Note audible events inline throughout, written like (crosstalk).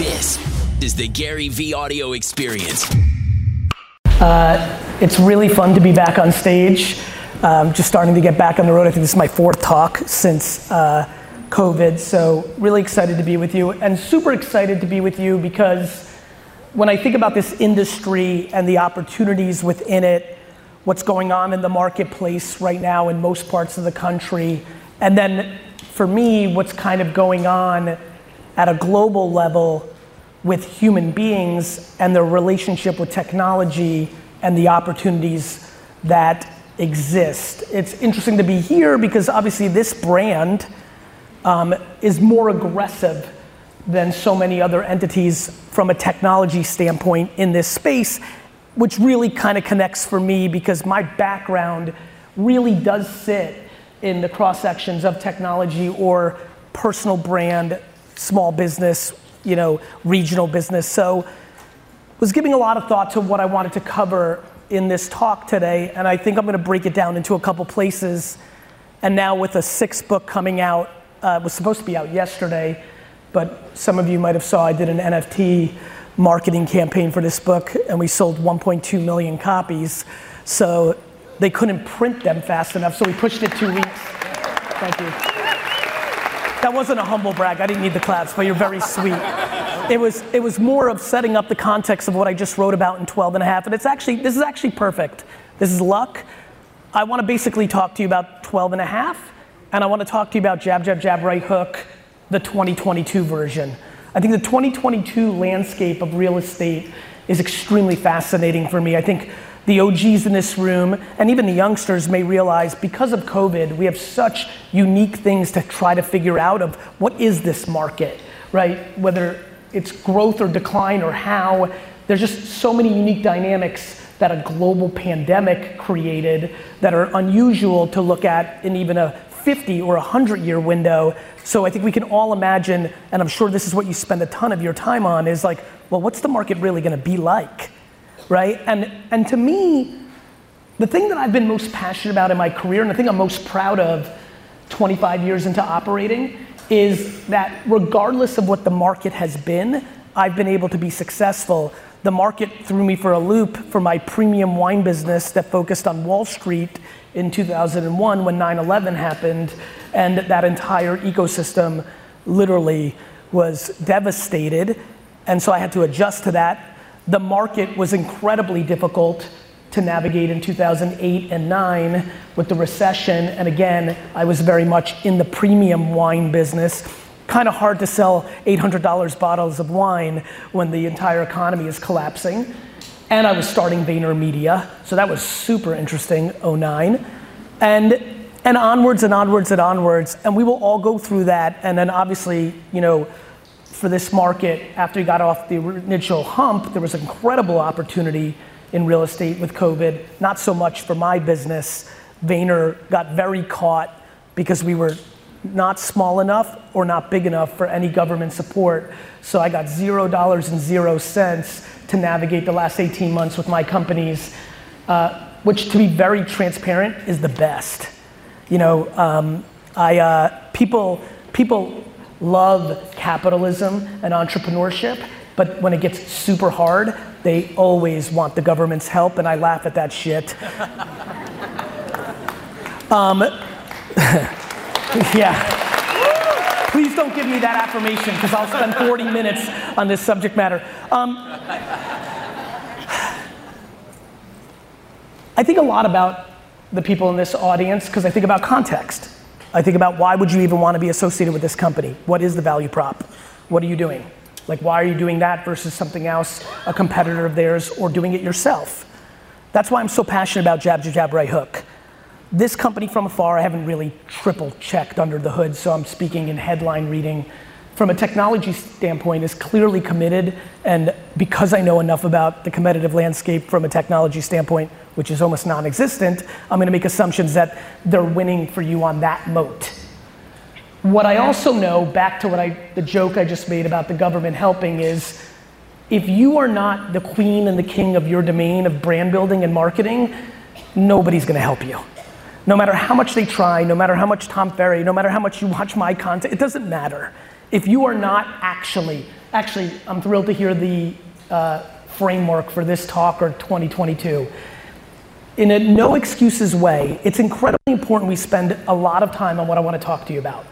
This is the GaryVee audio experience. It's really fun to be back on stage. Um, just starting to get back on the road. I think this is my fourth talk since uh, COVID, so really excited to be with you, and super excited to be with you because when I think about this industry and the opportunities within it, what's going on in the marketplace right now in most parts of the country, and then for me, what's kind of going on at a global level with human beings and their relationship with technology and the opportunities that exist. It's interesting to be here because obviously this brand um, is more aggressive than so many other entities from a technology standpoint in this space, which really kind of connects for me because my background really does sit in the cross sections of technology or personal brand, small business, you know, regional business. So was giving a lot of thought to what I wanted to cover in this talk today, and I think I'm gonna break it down into a couple places. And now with a sixth book coming out, uh, was supposed to be out yesterday, but some of you might have saw I did an NFT marketing campaign for this book, and we sold 1.2 million copies. So they couldn't print them fast enough, so we pushed it two weeks. Thank you. That wasn't a humble brag. I didn't need the claps, but you're very sweet. It was, it was more of setting up the context of what I just wrote about in 12 and a half. And it's actually, this is actually perfect. This is luck. I want to basically talk to you about 12 and a half, and I want to talk to you about jab, jab, jab, right hook, the 2022 version. I think the 2022 landscape of real estate is extremely fascinating for me. I think the OGs in this room and even the youngsters may realize because of COVID, we have such unique things to try to figure out of what is this market, right? Whether it's growth or decline or how, there's just so many unique dynamics that a global pandemic created that are unusual to look at in even a 50 or 100 year window. So I think we can all imagine, and I'm sure this is what you spend a ton of your time on, is like, well, what's the market really gonna be like? Right? And, and to me, the thing that I've been most passionate about in my career, and the thing I'm most proud of 25 years into operating, is that regardless of what the market has been, I've been able to be successful. The market threw me for a loop for my premium wine business that focused on Wall Street in 2001 when 9 11 happened, and that entire ecosystem literally was devastated. And so I had to adjust to that the market was incredibly difficult to navigate in 2008 and 9 with the recession. And again, I was very much in the premium wine business. Kind of hard to sell $800 bottles of wine when the entire economy is collapsing. And I was starting VaynerMedia, so that was super interesting, 09. And, and onwards and onwards and onwards. And we will all go through that. And then obviously, you know, for this market, after we got off the initial hump, there was incredible opportunity in real estate with COVID. Not so much for my business. Vayner got very caught because we were not small enough or not big enough for any government support. So I got zero dollars and zero cents to navigate the last 18 months with my companies, uh, which to be very transparent is the best. You know, um, I, uh, people, people love capitalism and entrepreneurship, but when it gets super hard, they always want the government's help, and I laugh at that shit. (laughs) um, (laughs) yeah. Please don't give me that affirmation because I'll spend 40 minutes on this subject matter. Um, I think a lot about the people in this audience because I think about context. I think about why would you even want to be associated with this company? What is the value prop? What are you doing? Like, why are you doing that versus something else, a competitor of theirs, or doing it yourself? That's why I'm so passionate about Jab, Jab, Jab, Right Hook. This company from afar, I haven't really triple checked under the hood, so I'm speaking in headline reading. From a technology standpoint, is clearly committed, and because I know enough about the competitive landscape from a technology standpoint, which is almost non-existent, I'm gonna make assumptions that they're winning for you on that moat. What I also know, back to what I, the joke I just made about the government helping is, if you are not the queen and the king of your domain of brand building and marketing, nobody's gonna help you. No matter how much they try, no matter how much Tom Ferry, no matter how much you watch my content, it doesn't matter. If you are not actually actually, I'm thrilled to hear the uh, framework for this talk or 2022. In a no excuses way, it's incredibly important we spend a lot of time on what I want to talk to you about.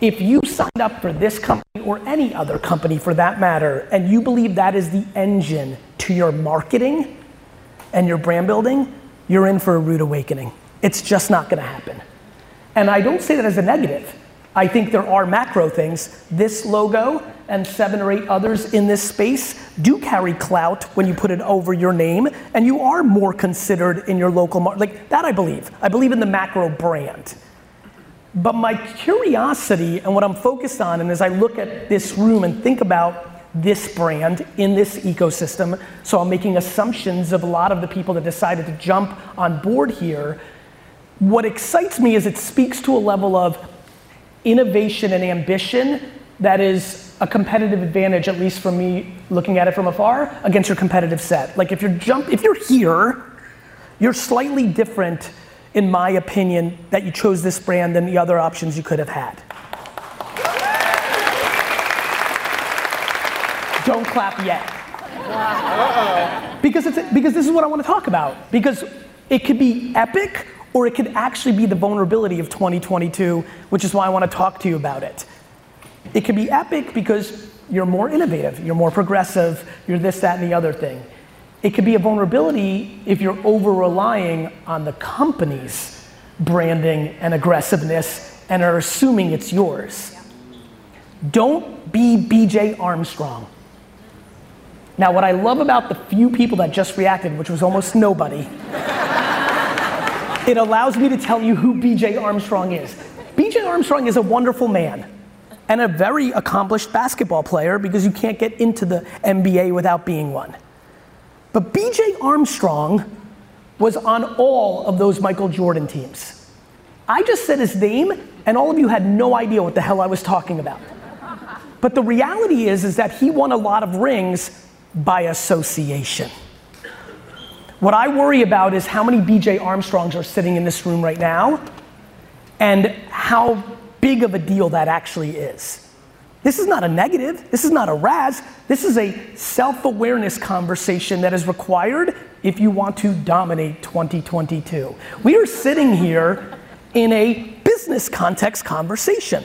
If you signed up for this company or any other company for that matter, and you believe that is the engine to your marketing and your brand building, you're in for a rude awakening. It's just not gonna happen. And I don't say that as a negative. I think there are macro things. This logo and seven or eight others in this space do carry clout when you put it over your name, and you are more considered in your local market. Like that, I believe. I believe in the macro brand. But my curiosity and what I'm focused on, and as I look at this room and think about this brand in this ecosystem, so I'm making assumptions of a lot of the people that decided to jump on board here. What excites me is it speaks to a level of innovation and ambition that is a competitive advantage, at least for me looking at it from afar, against your competitive set. Like if you're jump, if you're here, you're slightly different, in my opinion, that you chose this brand than the other options you could have had. Don't clap yet. because, it's, because this is what I want to talk about. Because it could be epic or it could actually be the vulnerability of 2022, which is why I want to talk to you about it. It could be epic because you're more innovative, you're more progressive, you're this, that, and the other thing. It could be a vulnerability if you're over relying on the company's branding and aggressiveness and are assuming it's yours. Don't be BJ Armstrong. Now, what I love about the few people that just reacted, which was almost nobody, it allows me to tell you who BJ Armstrong is. BJ Armstrong is a wonderful man and a very accomplished basketball player because you can't get into the NBA without being one. But BJ Armstrong was on all of those Michael Jordan teams. I just said his name and all of you had no idea what the hell I was talking about. But the reality is is that he won a lot of rings by association. What I worry about is how many BJ Armstrongs are sitting in this room right now and how big of a deal that actually is. This is not a negative. This is not a razz. This is a self awareness conversation that is required if you want to dominate 2022. We are sitting here in a business context conversation.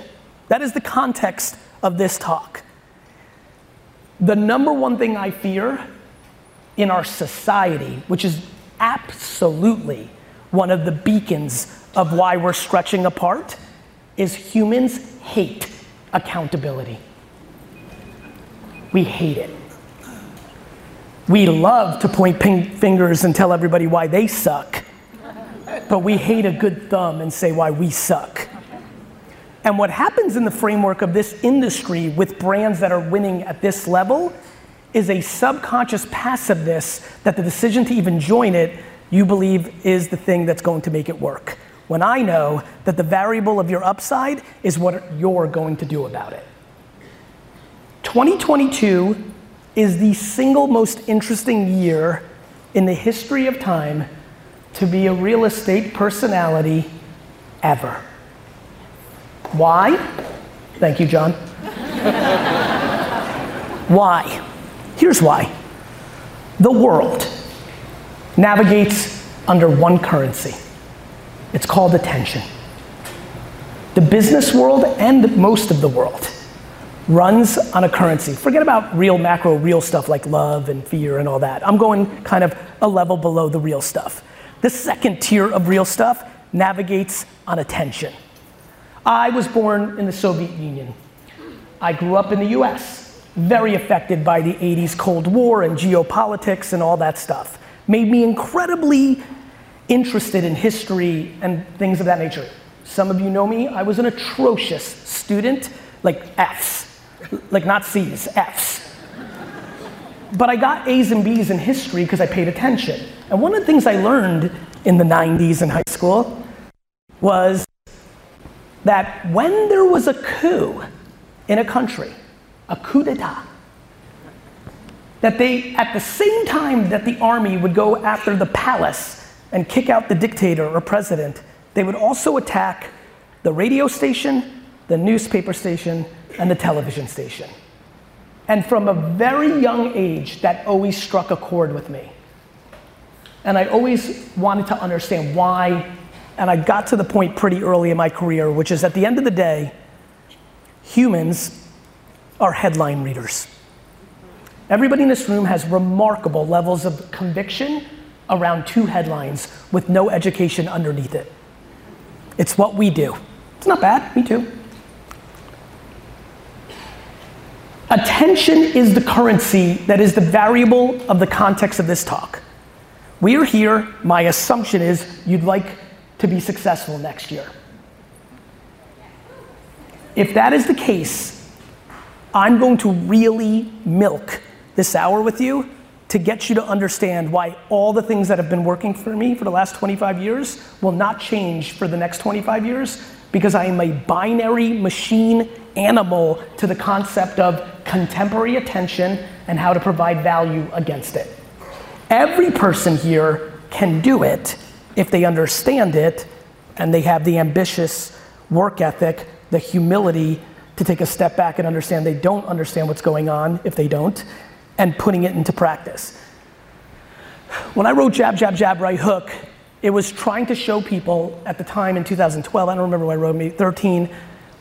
That is the context of this talk. The number one thing I fear in our society, which is absolutely one of the beacons of why we're stretching apart, is humans hate accountability. We hate it. We love to point fingers and tell everybody why they suck, but we hate a good thumb and say why we suck. And what happens in the framework of this industry with brands that are winning at this level is a subconscious passiveness that the decision to even join it you believe is the thing that's going to make it work when I know that the variable of your upside is what you're going to do about it. 2022 is the single most interesting year in the history of time to be a real estate personality ever. Why? Thank you, John. (laughs) why? Here's why. The world navigates under one currency it's called attention. The business world and most of the world runs on a currency. Forget about real macro, real stuff like love and fear and all that. I'm going kind of a level below the real stuff. The second tier of real stuff navigates on attention. I was born in the Soviet Union. I grew up in the US, very affected by the 80s Cold War and geopolitics and all that stuff. Made me incredibly interested in history and things of that nature. Some of you know me, I was an atrocious student, like F's, like not C's, F's. But I got A's and B's in history because I paid attention. And one of the things I learned in the 90s in high school was that when there was a coup in a country, a coup d'etat, that they, at the same time that the army would go after the palace and kick out the dictator or president, they would also attack the radio station, the newspaper station, and the television station. And from a very young age, that always struck a chord with me. And I always wanted to understand why. And I got to the point pretty early in my career, which is at the end of the day, humans are headline readers. Everybody in this room has remarkable levels of conviction around two headlines with no education underneath it. It's what we do. It's not bad, me too. Attention is the currency that is the variable of the context of this talk. We are here, my assumption is you'd like to be successful next year. If that is the case, I'm going to really milk this hour with you to get you to understand why all the things that have been working for me for the last 25 years will not change for the next 25 years because I am a binary machine animal to the concept of contemporary attention and how to provide value against it. Every person here can do it if they understand it and they have the ambitious work ethic, the humility to take a step back and understand they don't understand what's going on if they don't, and putting it into practice. When I wrote Jab, Jab, Jab, Right Hook, it was trying to show people at the time in 2012, I don't remember when I wrote me, 13,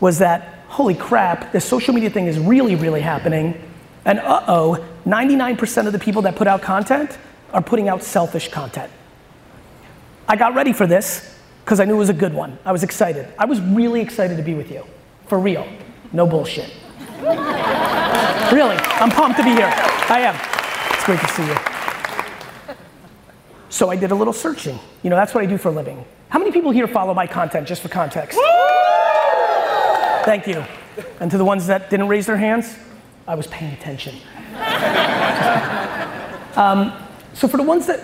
was that holy crap, this social media thing is really, really happening. And uh oh, 99% of the people that put out content are putting out selfish content. I got ready for this because I knew it was a good one. I was excited. I was really excited to be with you. For real. No bullshit. really, I'm pumped to be here. I am. It's great to see you. So I did a little searching. You know, that's what I do for a living. How many people here follow my content just for context? Thank you. And to the ones that didn't raise their hands, I was paying attention. (laughs) um, so for the ones that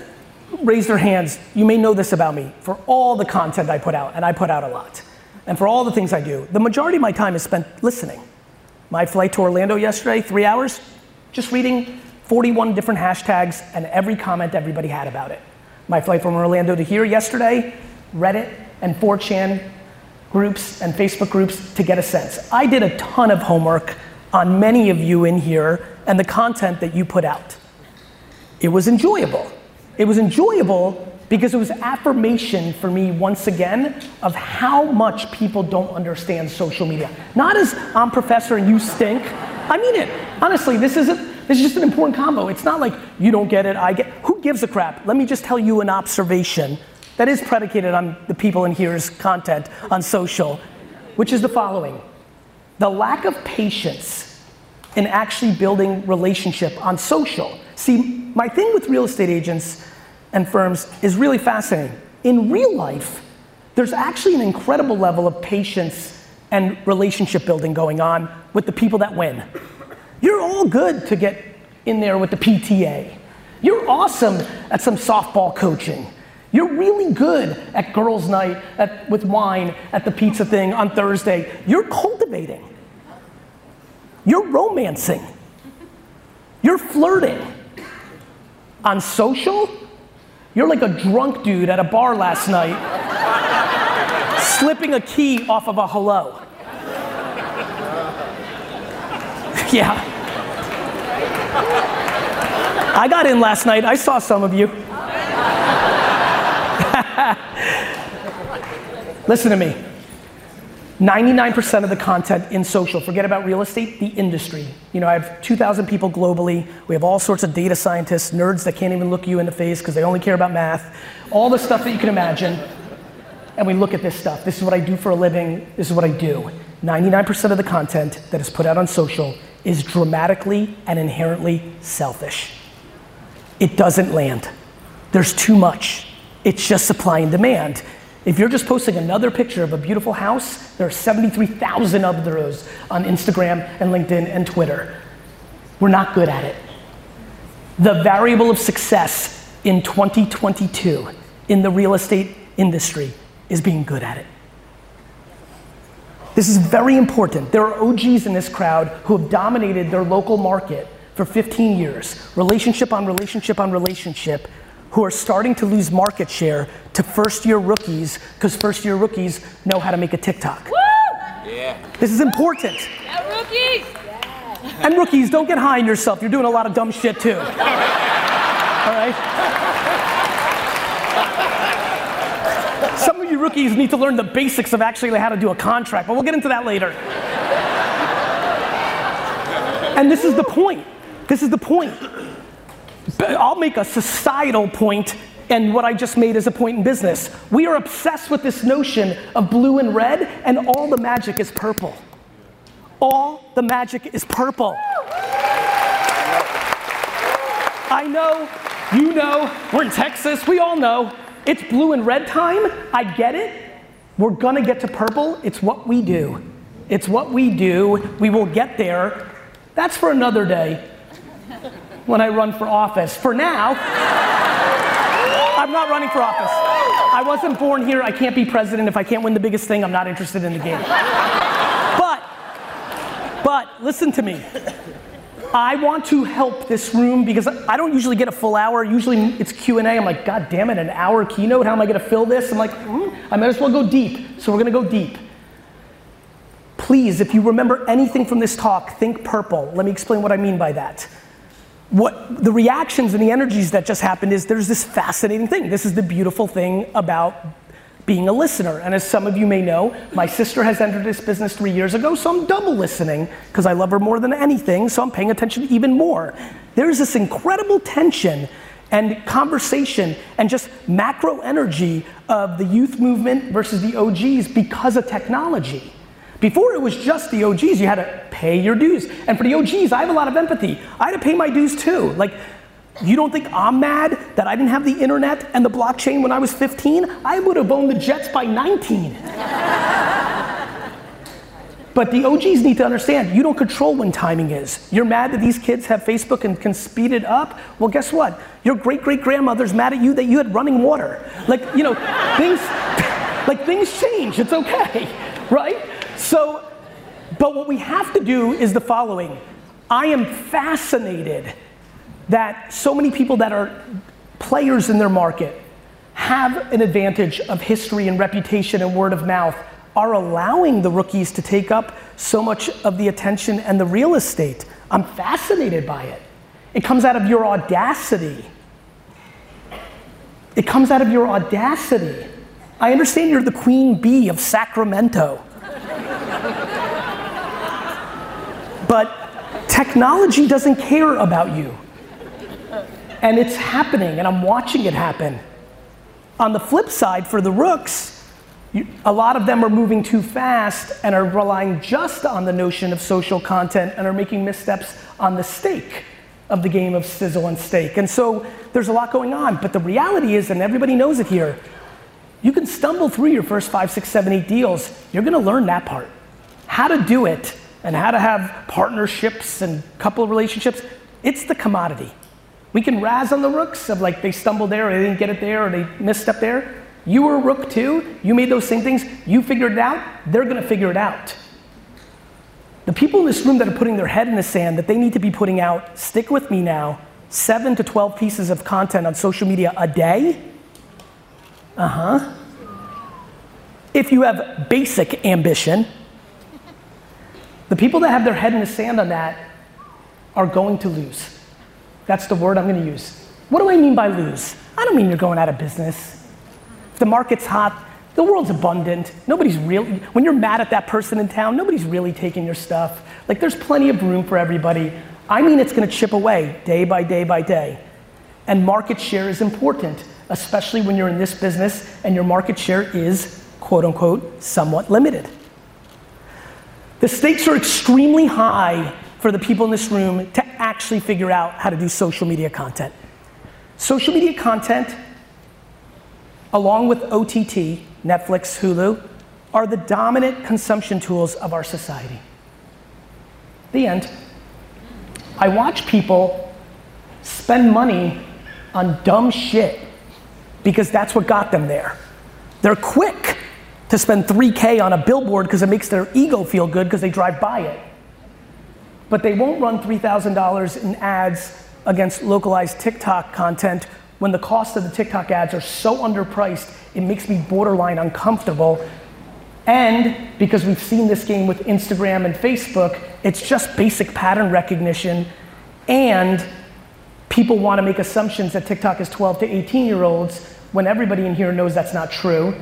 raised their hands, you may know this about me. For all the content I put out, and I put out a lot, and for all the things I do, the majority of my time is spent listening. My flight to Orlando yesterday, three hours, just reading 41 different hashtags and every comment everybody had about it. My flight from Orlando to here yesterday, Reddit and 4chan groups and Facebook groups to get a sense. I did a ton of homework on many of you in here and the content that you put out. It was enjoyable. It was enjoyable because it was affirmation for me once again of how much people don't understand social media. Not as I'm professor and you stink. I mean it. Honestly, this isn't this is just an important combo. It's not like you don't get it, I get. Who gives a crap? Let me just tell you an observation that is predicated on the people in here's content on social, which is the following. The lack of patience in actually building relationship on social. See, my thing with real estate agents and firms is really fascinating. In real life, there's actually an incredible level of patience and relationship building going on with the people that win. You're all good to get in there with the PTA. You're awesome at some softball coaching. You're really good at girls' night at, with wine at the pizza thing on Thursday. You're cultivating. You're romancing. You're flirting. On social, you're like a drunk dude at a bar last night, slipping a key off of a hello. (laughs) yeah. I got in last night. I saw some of you. (laughs) Listen to me. 99% of the content in social, forget about real estate, the industry. You know, I have 2,000 people globally. We have all sorts of data scientists, nerds that can't even look you in the face because they only care about math, all the stuff that you can imagine. And we look at this stuff. This is what I do for a living. This is what I do. 99% of the content that is put out on social is dramatically and inherently selfish. It doesn't land. There's too much. It's just supply and demand. If you're just posting another picture of a beautiful house, there are 73,000 of those on Instagram and LinkedIn and Twitter. We're not good at it. The variable of success in 2022 in the real estate industry is being good at it. This is very important. There are OGs in this crowd who have dominated their local market for 15 years, relationship on relationship on relationship, who are starting to lose market share to first year rookies because first year rookies know how to make a TikTok. Yeah. This is important. Yeah, rookies. And rookies, don't get high on yourself. You're doing a lot of dumb shit too. All right? Some of you rookies need to learn the basics of actually how to do a contract, but we'll get into that later. And this is the point. This is the point. I'll make a societal point and what I just made is a point in business. We are obsessed with this notion of blue and red, and all the magic is purple. All the magic is purple. I know, you know, we're in Texas, we all know. It's blue and red time. I get it. We're gonna get to purple. It's what we do. It's what we do. We will get there. That's for another day when I run for office. For now, I'm not running for office. I wasn't born here. I can't be president. If I can't win the biggest thing, I'm not interested in the game. But, but listen to me. I want to help this room because I don't usually get a full hour. Usually it's Q&A. I'm like, God damn it, an hour keynote? How am I going to fill this? I'm like, mm, I might as well go deep. So we're going to go deep. Please, if you remember anything from this talk, think purple. Let me explain what I mean by that what the reactions and the energies that just happened is there's this fascinating thing. This is the beautiful thing about being a listener. And as some of you may know, my sister has entered this business three years ago, so I'm double listening because I love her more than anything, so I'm paying attention even more. There's this incredible tension and conversation and just macro energy of the youth movement versus the OGs because of technology. Before it was just the OGs, you had to pay your dues. And for the OGs, I have a lot of empathy. I had to pay my dues too. Like, you don't think I'm mad that I didn't have the internet and the blockchain when I was 15? I would have owned the Jets by 19. (laughs) but the OGs need to understand you don't control when timing is. You're mad that these kids have Facebook and can speed it up? Well, guess what? Your great great grandmother's mad at you that you had running water. Like, you know, (laughs) things (laughs) like things change. It's okay, right? So, but what we have to do is the following. I am fascinated that so many people that are players in their market have an advantage of history and reputation and word of mouth are allowing the rookies to take up so much of the attention and the real estate. I'm fascinated by it. It comes out of your audacity. It comes out of your audacity. I understand you're the queen bee of Sacramento. But technology doesn't care about you. And it's happening, and I'm watching it happen. On the flip side, for the rooks, you, a lot of them are moving too fast and are relying just on the notion of social content and are making missteps on the stake of the game of sizzle and steak. And so there's a lot going on, but the reality is, and everybody knows it here, you can stumble through your first five, six, seven, eight deals. You're gonna learn that part. How to do it and how to have partnerships and couple relationships, it's the commodity. We can razz on the rooks of like they stumbled there or they didn't get it there or they misstepped there. You were rook too. You made those same things. You figured it out. They're to figure it out. The people in this room that are putting their head in the sand that they need to be putting out, stick with me now, seven to 12 pieces of content on social media a day. Uh huh. If you have basic ambition, the people that have their head in the sand on that are going to lose. That's the word I'm going to use. What do I mean by lose? I don't mean you're going out of business. If the market's hot, the world's abundant. Nobody's really, when you're mad at that person in town, nobody's really taking your stuff. Like there's plenty of room for everybody. I mean it's going to chip away day by day by day. And market share is important, especially when you're in this business and your market share is, quote unquote, somewhat limited. The stakes are extremely high for the people in this room to actually figure out how to do social media content. Social media content, along with OTT, Netflix, Hulu, are the dominant consumption tools of our society. The end. I watch people spend money on dumb shit because that's what got them there. They're quick to spend 3K on a billboard because it makes their ego feel good because they drive by it. But they won't run $3,000 in ads against localized TikTok content when the cost of the TikTok ads are so underpriced, it makes me borderline uncomfortable. And because we've seen this game with Instagram and Facebook, it's just basic pattern recognition. And people want to make assumptions that TikTok is 12 to 18 year olds when everybody in here knows that's not true.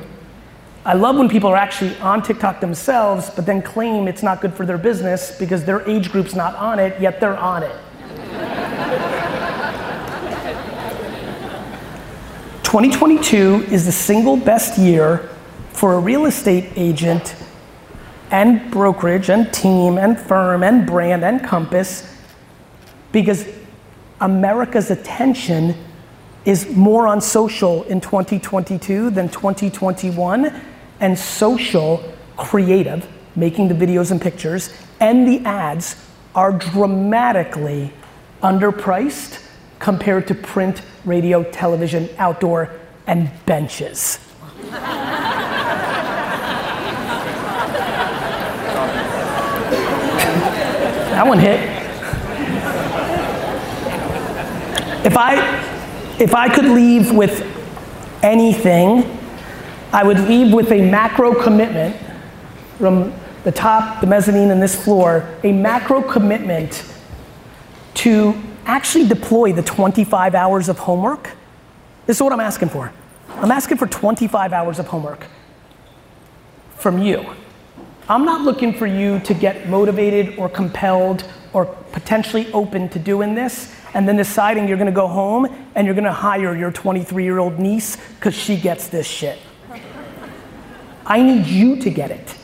I love when people are actually on TikTok themselves, but then claim it's not good for their business because their age group's not on it, yet they're on it. 2022 is the single best year for a real estate agent and brokerage and team and firm and brand and compass because America's attention is more on social in 2022 than 2021 and social creative making the videos and pictures and the ads are dramatically underpriced compared to print radio television outdoor and benches. (laughs) That one hit if i if I could leave with anything, I would leave with a macro commitment from the top, the mezzanine, and this floor, a macro commitment to actually deploy the 25 hours of homework. This is what I'm asking for. I'm asking for 25 hours of homework from you. I'm not looking for you to get motivated or compelled or potentially open to doing this and then deciding you're gonna go home and you're gonna hire your 23 year old niece because she gets this shit. I need you to get it.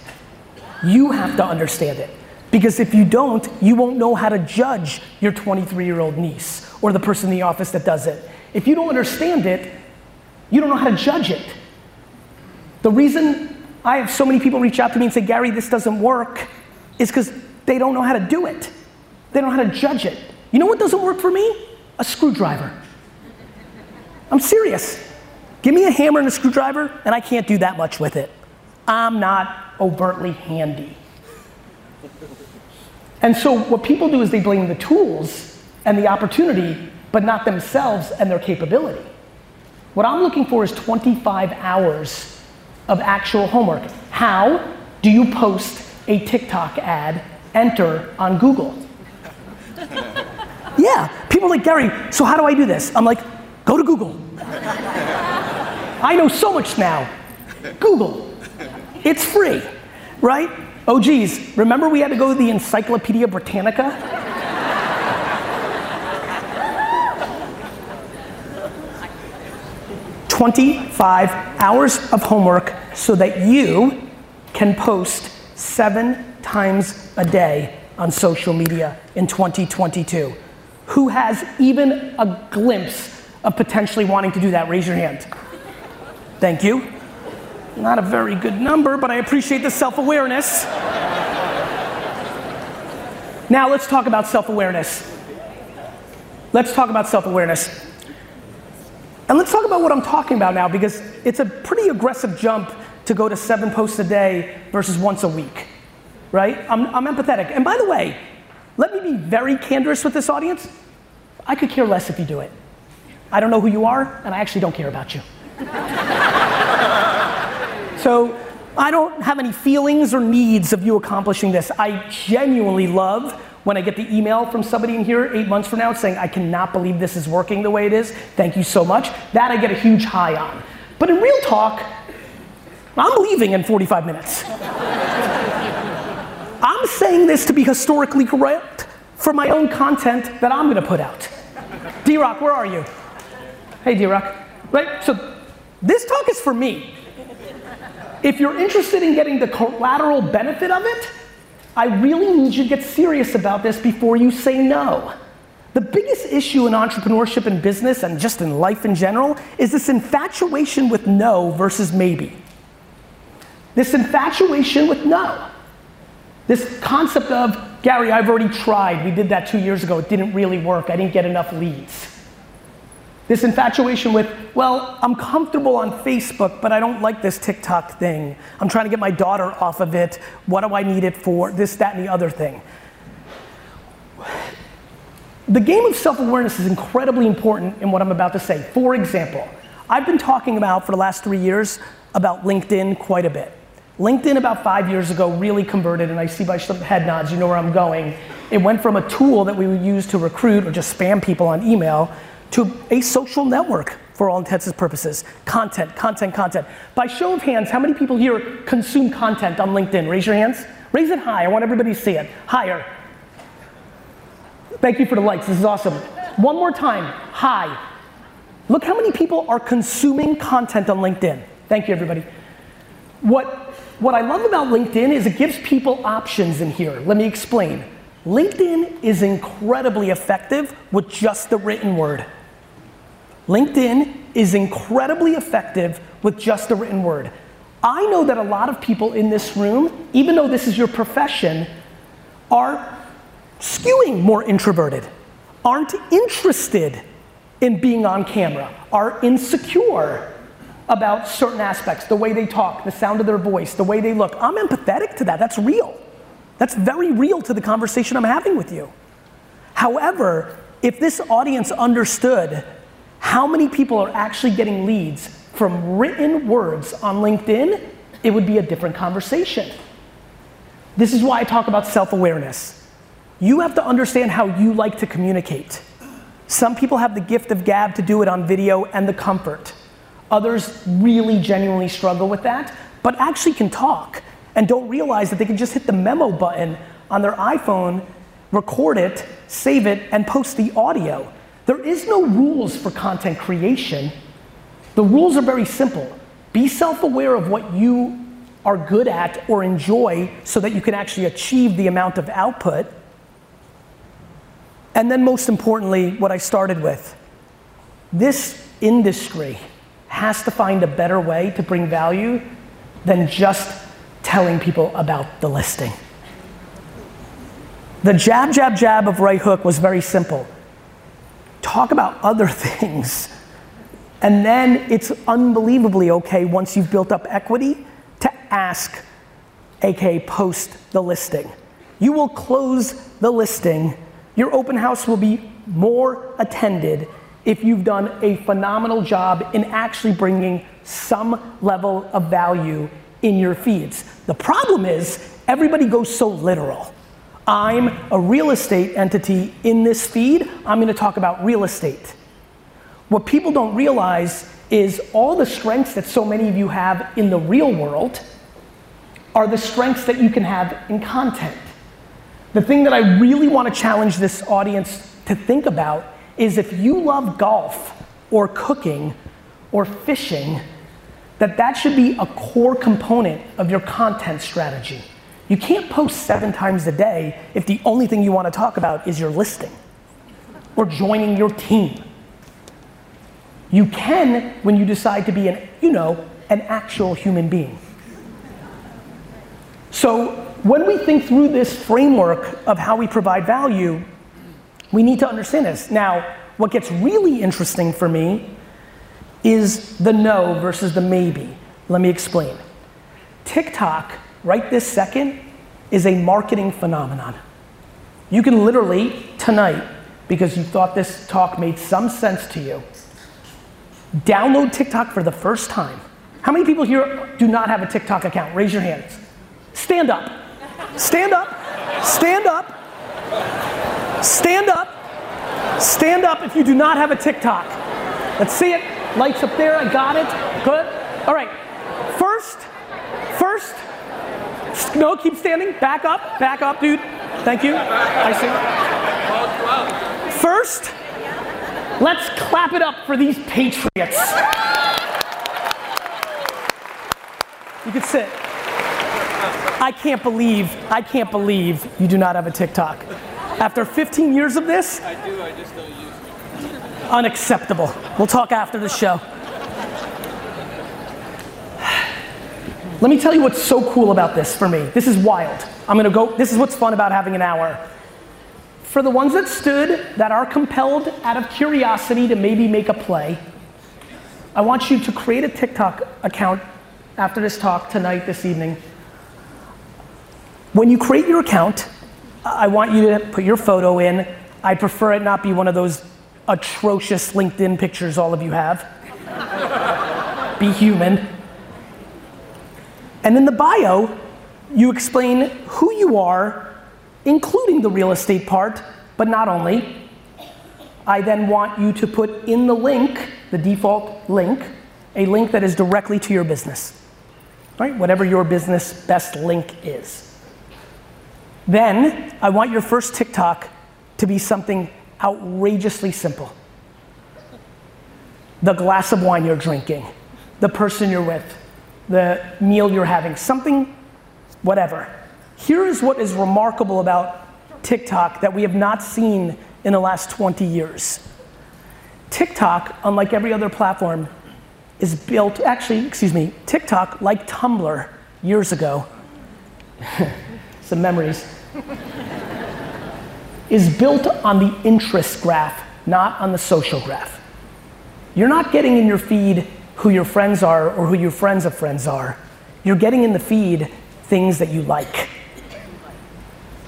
You have to understand it. Because if you don't, you won't know how to judge your 23 year old niece or the person in the office that does it. If you don't understand it, you don't know how to judge it. The reason I have so many people reach out to me and say, Gary, this doesn't work, is because they don't know how to do it. They don't know how to judge it. You know what doesn't work for me? A screwdriver. I'm serious. Give me a hammer and a screwdriver, and I can't do that much with it. I'm not overtly handy. And so, what people do is they blame the tools and the opportunity, but not themselves and their capability. What I'm looking for is 25 hours of actual homework. How do you post a TikTok ad, enter on Google? Yeah. People like, Gary, so how do I do this? I'm like, go to Google. I know so much now. Google. It's free, right? Oh, geez, remember we had to go to the Encyclopedia Britannica? Twenty-five hours of homework so that you can post seven times a day on social media in 2022 who has even a glimpse of potentially wanting to do that? Raise your hand. Thank you. Not a very good number, but I appreciate the self awareness. now let's talk about self awareness. Let's talk about self awareness. And let's talk about what I'm talking about now because it's a pretty aggressive jump to go to seven posts a day versus once a week, right? I'm, I'm empathetic. And by the way, let me be very candorous with this audience. I could care less if you do it. I don't know who you are, and I actually don't care about you. (laughs) so I don't have any feelings or needs of you accomplishing this. I genuinely love when I get the email from somebody in here eight months from now saying, I cannot believe this is working the way it is. Thank you so much. That I get a huge high on. But in real talk, I'm leaving in 45 minutes. I'm saying this to be historically correct for my own content that I'm gonna put out. DRock, where are you? Hey, DRock. Right? So this talk is for me. If you're interested in getting the collateral benefit of it, I really need you to get serious about this before you say no. The biggest issue in entrepreneurship and business and just in life in general is this infatuation with no versus maybe. This infatuation with no. This concept of, Gary, I've already tried. We did that two years ago. It didn't really work. I didn't get enough leads. This infatuation with, well, I'm comfortable on Facebook, but I don't like this TikTok thing. I'm trying to get my daughter off of it. What do I need it for? This, that, and the other thing. The game of self awareness is incredibly important in what I'm about to say. For example, I've been talking about for the last three years about LinkedIn quite a bit. LinkedIn about five years ago really converted, and I see by some head nods, you know where I'm going. It went from a tool that we would use to recruit or just spam people on email to a social network for all intents and purposes. Content, content, content. By show of hands, how many people here consume content on LinkedIn? Raise your hands. Raise it high. I want everybody to see it. Higher. Thank you for the likes. This is awesome. One more time. High. Look how many people are consuming content on LinkedIn. Thank you, everybody. What, what I love about LinkedIn is it gives people options in here. Let me explain. LinkedIn is incredibly effective with just the written word. LinkedIn is incredibly effective with just the written word. I know that a lot of people in this room, even though this is your profession, are skewing more introverted, aren't interested in being on camera, are insecure about certain aspects, the way they talk, the sound of their voice, the way they look. I'm empathetic to that. That's real. That's very real to the conversation I'm having with you. However, if this audience understood how many people are actually getting leads from written words on LinkedIn, it would be a different conversation. This is why I talk about self awareness. You have to understand how you like to communicate. Some people have the gift of gab to do it on video and the comfort. Others really genuinely struggle with that, but actually can talk and don't realize that they can just hit the memo button on their iPhone, record it, save it, and post the audio. There is no rules for content creation. The rules are very simple. Be self aware of what you are good at or enjoy so that you can actually achieve the amount of output. And then, most importantly, what I started with this industry has to find a better way to bring value than just telling people about the listing. The jab, jab, jab of right hook was very simple. Talk about other (laughs) things. And then it's unbelievably okay once you've built up equity to ask, aka post the listing. You will close the listing. Your open house will be more attended if you've done a phenomenal job in actually bringing some level of value in your feeds. The problem is everybody goes so literal. I'm a real estate entity in this feed. I'm to talk about real estate. What people don't realize is all the strengths that so many of you have in the real world are the strengths that you can have in content. The thing that I really want to challenge this audience to think about is if you love golf or cooking or fishing, that that should be a core component of your content strategy. You can't post seven times a day if the only thing you want to talk about is your listing or joining your team. You can when you decide to be an, you know, an actual human being. So when we think through this framework of how we provide value, we need to understand this. Now, what gets really interesting for me is the no versus the maybe. Let me explain. TikTok, right this second, is a marketing phenomenon. You can literally, tonight, because you thought this talk made some sense to you, download TikTok for the first time. How many people here do not have a TikTok account? Raise your hands. Stand up. Stand up. Stand up. Stand up. Stand up if you do not have a TikTok. Let's see it. Lights up there. I got it. Good. All right. First, first, no, keep standing. Back up. Back up, dude. Thank you. I see. First, let's clap it up for these patriots. You can sit. I can't believe, I can't believe you do not have a TikTok. After 15 years of this? I do, I just don't use it. Unacceptable. We'll talk after the show. Let me tell you what's so cool about this for me. This is wild. I'm gonna go, this is what's fun about having an hour. For the ones that stood, that are compelled out of curiosity to maybe make a play, I want you to create a TikTok account after this talk tonight, this evening. When you create your account, I want you to put your photo in. I prefer it not be one of those atrocious LinkedIn pictures all of you have. (laughs) be human. And in the bio, you explain who you are, including the real estate part, but not only. I then want you to put in the link, the default link, a link that is directly to your business. Right? Whatever your business best link is. Then I want your first TikTok to be something outrageously simple. The glass of wine you're drinking, the person you're with, the meal you're having, something, whatever. Here is what is remarkable about TikTok that we have not seen in the last 20 years. TikTok, unlike every other platform, is built, actually, excuse me, TikTok, like Tumblr years ago, (laughs) some memories, is built on the interest graph, not on the social graph. You're not getting in your feed who your friends are or who your friends of friends are. You're getting in the feed things that you like.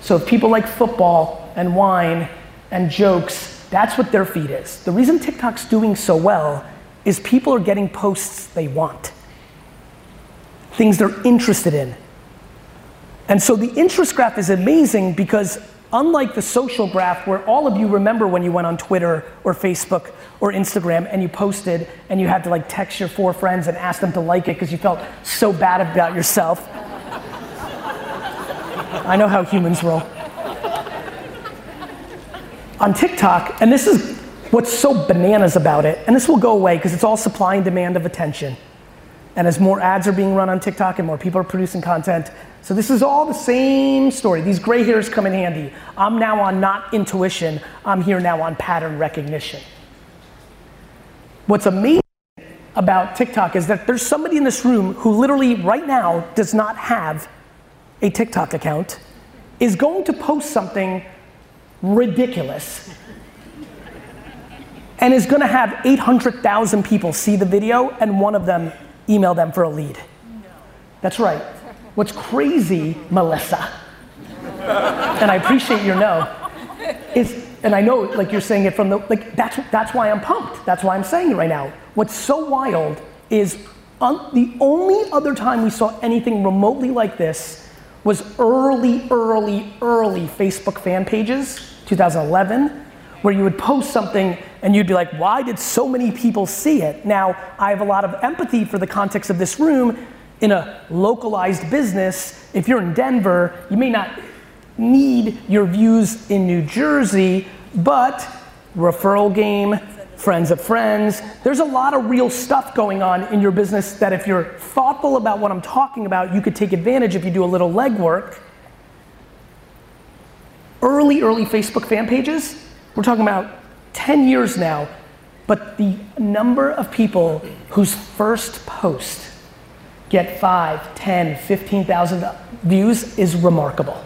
So if people like football and wine and jokes, that's what their feed is. The reason TikTok's doing so well is people are getting posts they want, things they're interested in. And so the interest graph is amazing because unlike the social graph where all of you remember when you went on Twitter or Facebook or Instagram and you posted and you had to like text your four friends and ask them to like it because you felt so bad about yourself. I know how humans roll. On TikTok, and this is what's so bananas about it, and this will go away because it's all supply and demand of attention. And as more ads are being run on TikTok and more people are producing content, so this is all the same story. These gray hairs come in handy. I'm now on not intuition, I'm here now on pattern recognition. What's amazing about TikTok is that there's somebody in this room who literally right now does not have a TikTok account, is going to post something ridiculous and is going to have 800,000 people see the video and one of them email them for a lead. That's right. What's crazy, Melissa, and I appreciate your no, is, and I know like you're saying it from the, like that's, that's why I'm pumped. That's why I'm saying it right now. What's so wild is the only other time we saw anything remotely like this was early, early, early Facebook fan pages, 2011, where you would post something and you'd be like, why did so many people see it? Now, I have a lot of empathy for the context of this room. In a localized business, if you're in Denver, you may not need your views in New Jersey, but referral game, friends of friends, there's a lot of real stuff going on in your business that if you're thoughtful about what I'm talking about, you could take advantage if you do a little legwork. Early, early Facebook fan pages, we're talking about 10 years now, but the number of people whose first post get 5, 10, 15,000 views is remarkable.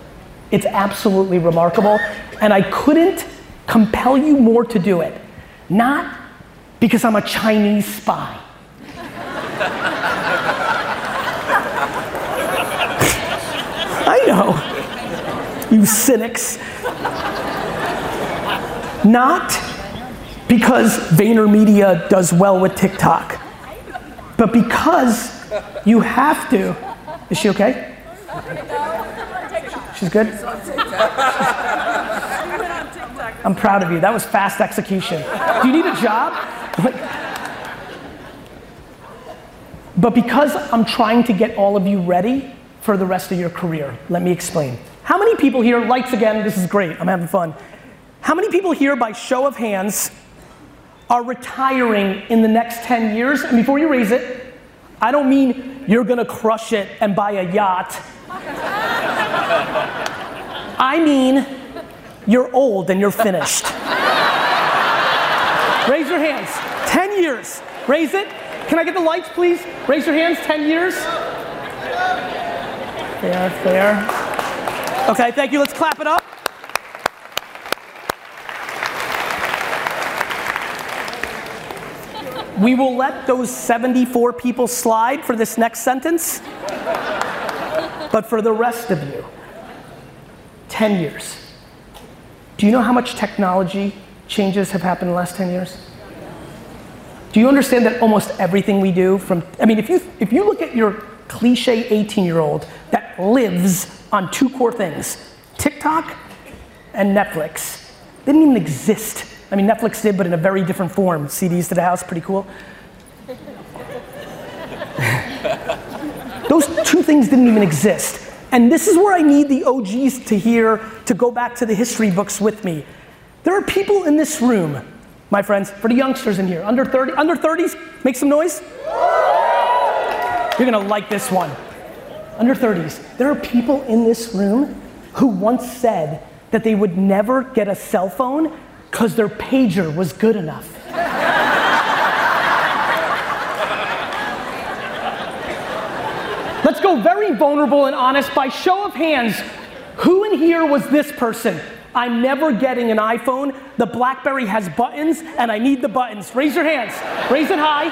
It's absolutely remarkable, and I couldn't compel you more to do it. Not because I'm a Chinese spy. I know, you cynics. Not because VaynerMedia does well with TikTok, but because you have to. Is she okay? She's good? I'm proud of you. That was fast execution. Do you need a job? but because I'm trying to get all of you ready for the rest of your career, let me explain. How many people here, lights again, this is great, I'm having fun. How many people here, by show of hands, are retiring in the next 10 years? And before you raise it, I don't mean you're gonna crush it and buy a yacht. I mean, you're old and you're finished. Raise your hands. 10 years. Raise it. Can I get the lights, please? Raise your hands. 10 years. Fair, fair. Okay, thank you. Let's clap it up. We will let those 74 people slide for this next sentence. But for the rest of you, 10 years. Do you know how much technology changes have happened in the last 10 years? Do you understand that almost everything we do from, I mean, if you, if you look at your cliche 18 year old that lives on two core things TikTok and Netflix. They didn't even exist. I mean, Netflix did, but in a very different form. CDs to the house, pretty cool. Those two things didn't even exist. And this is where I need the OGs to hear, to go back to the history books with me. There are people in this room, my friends, for the youngsters in here, under 30, under 30s, make some noise. You're gonna like this one. Under 30s, there are people in this room who once said that they would never get a cell phone because their pager was good enough. Let's go very vulnerable and honest by show of hands. Who in here was this person? I'm never getting an iPhone. The Blackberry has buttons and I need the buttons. Raise your hands. Raise it high.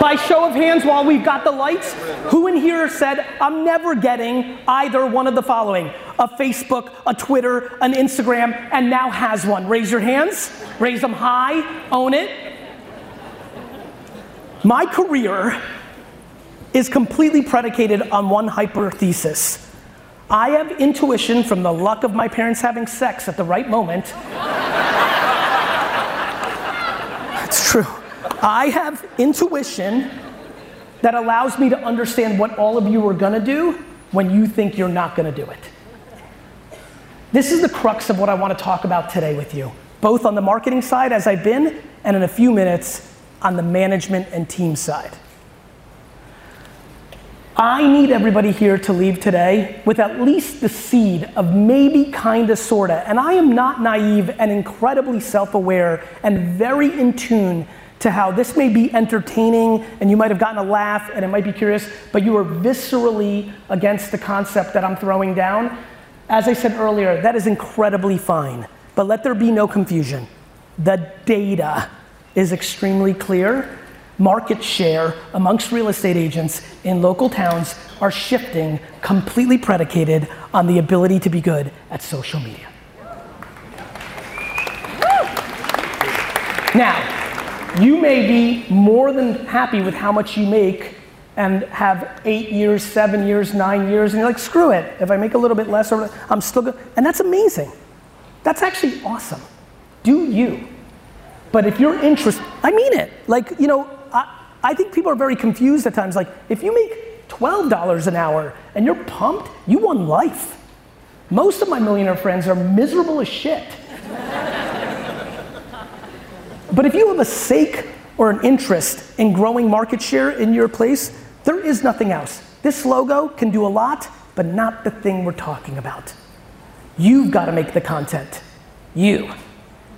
By show of hands, while we've got the lights, who in here said, I'm never getting either one of the following a Facebook, a Twitter, an Instagram, and now has one? Raise your hands, raise them high, own it. My career is completely predicated on one hypothesis. I have intuition from the luck of my parents having sex at the right moment. (laughs) It's true. I have intuition that allows me to understand what all of you are gonna do when you think you're not gonna do it. This is the crux of what I wanna talk about today with you, both on the marketing side, as I've been, and in a few minutes, on the management and team side. I need everybody here to leave today with at least the seed of maybe, kinda, sorta, and I am not naive and incredibly self aware and very in tune to how this may be entertaining and you might have gotten a laugh and it might be curious, but you are viscerally against the concept that I'm throwing down. As I said earlier, that is incredibly fine, but let there be no confusion. The data is extremely clear. Market share amongst real estate agents in local towns are shifting, completely predicated on the ability to be good at social media. Now, you may be more than happy with how much you make and have eight years, seven years, nine years, and you're like, screw it. If I make a little bit less, I'm still good. And that's amazing. That's actually awesome. Do you? But if you're interested, I mean it. Like, you know, I, I think people are very confused at times. Like, if you make $12 an hour and you're pumped, you won life. Most of my millionaire friends are miserable as shit. But if you have a sake or an interest in growing market share in your place, there is nothing else. This logo can do a lot, but not the thing we're talking about. You've got to make the content. You.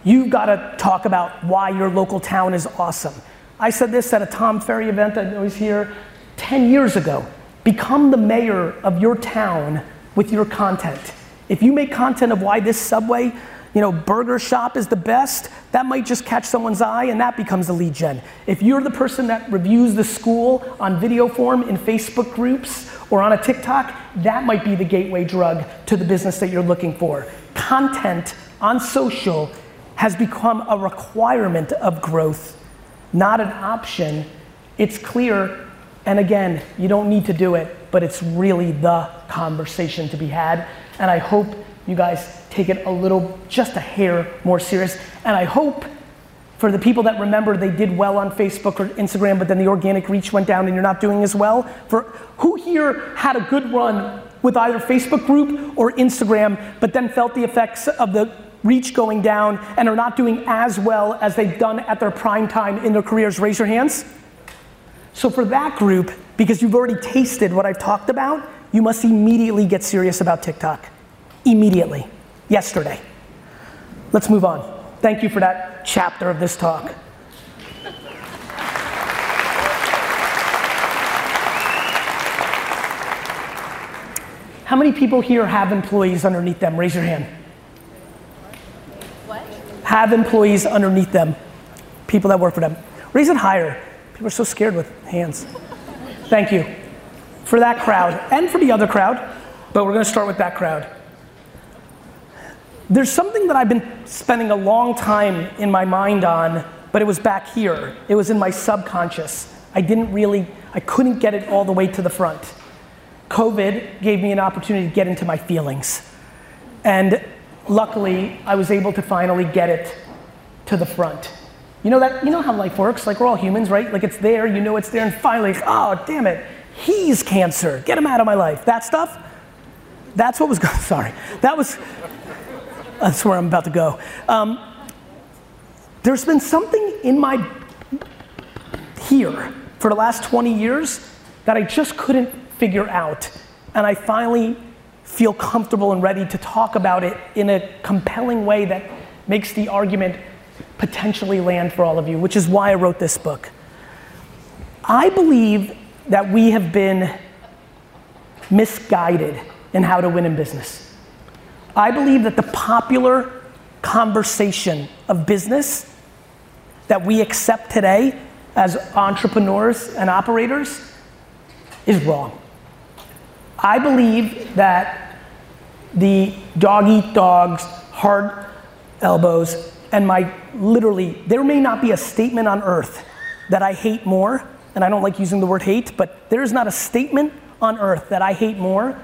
You've got to talk about why your local town is awesome. I said this at a Tom Ferry event that was here 10 years ago. Become the mayor of your town with your content. If you make content of why this subway, you know, burger shop is the best, that might just catch someone's eye and that becomes a lead gen. If you're the person that reviews the school on video form in Facebook groups or on a TikTok, that might be the gateway drug to the business that you're looking for. Content on social has become a requirement of growth, not an option. It's clear, and again, you don't need to do it, but it's really the conversation to be had. And I hope you guys take it a little, just a hair more serious. And I hope for the people that remember they did well on Facebook or Instagram, but then the organic reach went down and you're not doing as well. For who here had a good run with either Facebook group or Instagram, but then felt the effects of the reach going down and are not doing as well as they've done at their prime time in their careers? Raise your hands. So, for that group, because you've already tasted what I've talked about, you must immediately get serious about TikTok. Immediately. Yesterday. Let's move on. Thank you for that chapter of this talk. How many people here have employees underneath them? Raise your hand What? have employees underneath them, people that work for them. Raise it higher. People are so scared with hands. Thank you for that crowd and for the other crowd, but we're going to start with that crowd. There's something that I've been spending a long time in my mind on but it was back here. It was in my subconscious. I didn't really, I couldn't get it all the way to the front. COVID gave me an opportunity to get into my feelings. And luckily, I was able to finally get it to the front. You know that, you know how life works? Like we're all humans, right? Like it's there, you know it's there, and finally, oh, damn it, he's cancer. Get him out of my life. That stuff, that's what was going, (laughs) sorry. That was, that's where I'm about to go. Um, there's been something in my, here, for the last 20 years that I just couldn't figure out. And I finally feel comfortable and ready to talk about it in a compelling way that makes the argument potentially land for all of you, which is why I wrote this book. I believe that we have been misguided in how to win in business. I believe that the popular conversation of business that we accept today as entrepreneurs and operators is wrong. I believe that the dog eat dogs, hard elbows, and my literally, there may not be a statement on earth that I hate more, and I don't like using the word hate, but there is not a statement on earth that I hate more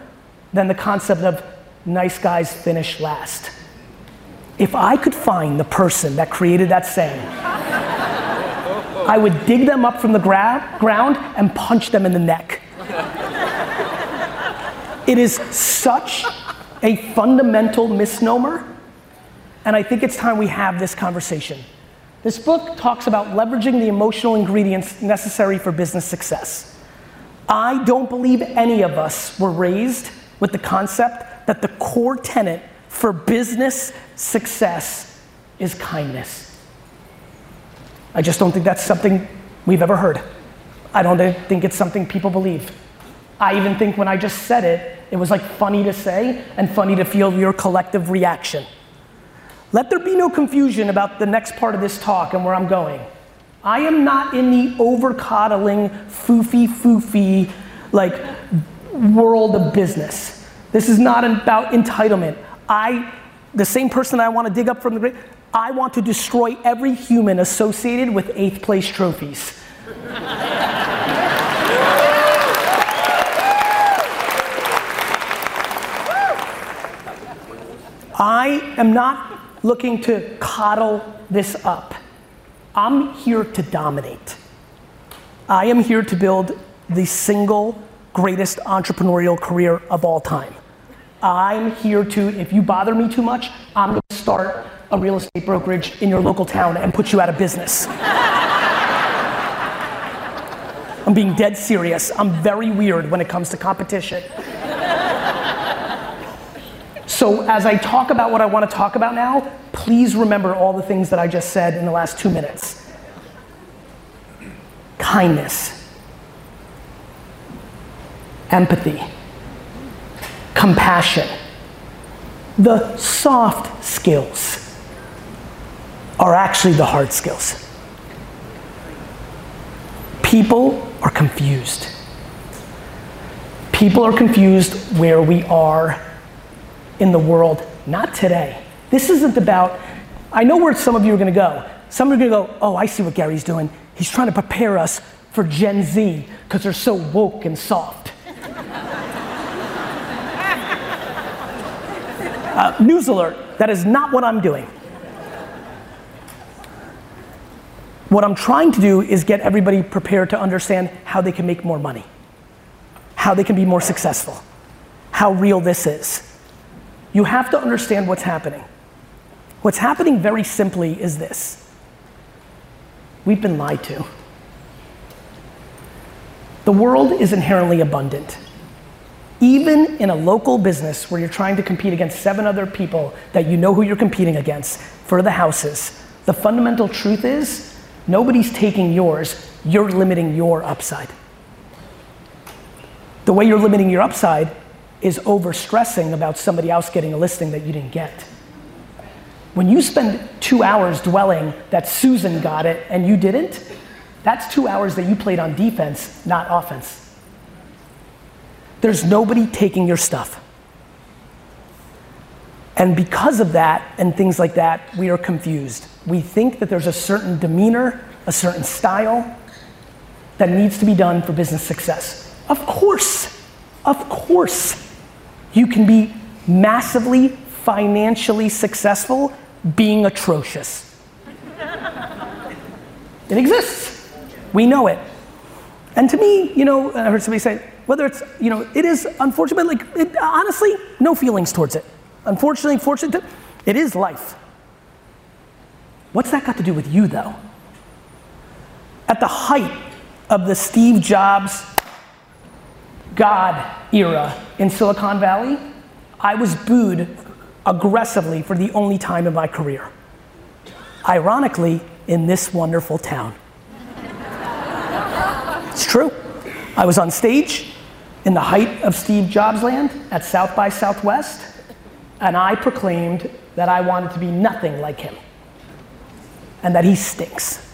than the concept of nice guys finish last. If I could find the person that created that saying, I would dig them up from the gra- ground and punch them in the neck. it is such a fundamental misnomer, and I think it's time we have this conversation. This book talks about leveraging the emotional ingredients necessary for business success. I don't believe any of us were raised with the concept that the core tenet for business success is kindness. I just don't think that's something we've ever heard. I don't think it's something people believe. I even think when I just said it, it was like funny to say and funny to feel your collective reaction. Let there be no confusion about the next part of this talk and where I'm going. I am not in the over coddling, foofy foofy, like world of business. This is not about entitlement. I, the same person I want to dig up from the grave, I want to destroy every human associated with eighth place trophies. I am not looking to coddle this up. I'm here to dominate. I am here to build the single greatest entrepreneurial career of all time. I'm here to, if you bother me too much, I'm gonna start a real estate brokerage in your local town and put you out of business. (laughs) I'm being dead serious. I'm very weird when it comes to competition. So, as I talk about what I want to talk about now, please remember all the things that I just said in the last two minutes kindness, empathy, compassion, the soft skills are actually the hard skills. People are confused. People are confused where we are in the world, not today. This isn't about, I know where some of you are gonna go. Some are gonna go, oh, I see what Gary's doing. He's trying to prepare us for Gen Z because they're so woke and soft. Uh, news alert, that is not what I'm doing. What I'm trying to do is get everybody prepared to understand how they can make more money, how they can be more successful, how real this is. You have to understand what's happening. What's happening very simply is this we've been lied to. The world is inherently abundant. Even in a local business where you're trying to compete against seven other people that you know who you're competing against for the houses, the fundamental truth is Nobody's taking yours, you're limiting your upside. The way you're limiting your upside is over stressing about somebody else getting a listing that you didn't get. When you spend two hours dwelling that Susan got it and you didn't, that's two hours that you played on defense, not offense. There's nobody taking your stuff. And because of that and things like that, we are confused. We think that there's a certain demeanor, a certain style that needs to be done for business success. Of course, of course, you can be massively financially successful being atrocious. it exists. We know it. And to me, you know, I heard somebody say, whether it's, you know, it is unfortunate, like, it, honestly, no feelings towards it. Unfortunately, fortunately, it is life. What's that got to do with you, though? At the height of the Steve Jobs God era in Silicon Valley, I was booed aggressively for the only time in my career. Ironically, in this wonderful town. it's true. I was on stage in the height of Steve Jobs land at South by Southwest, and I proclaimed that I wanted to be nothing like him and that he stinks.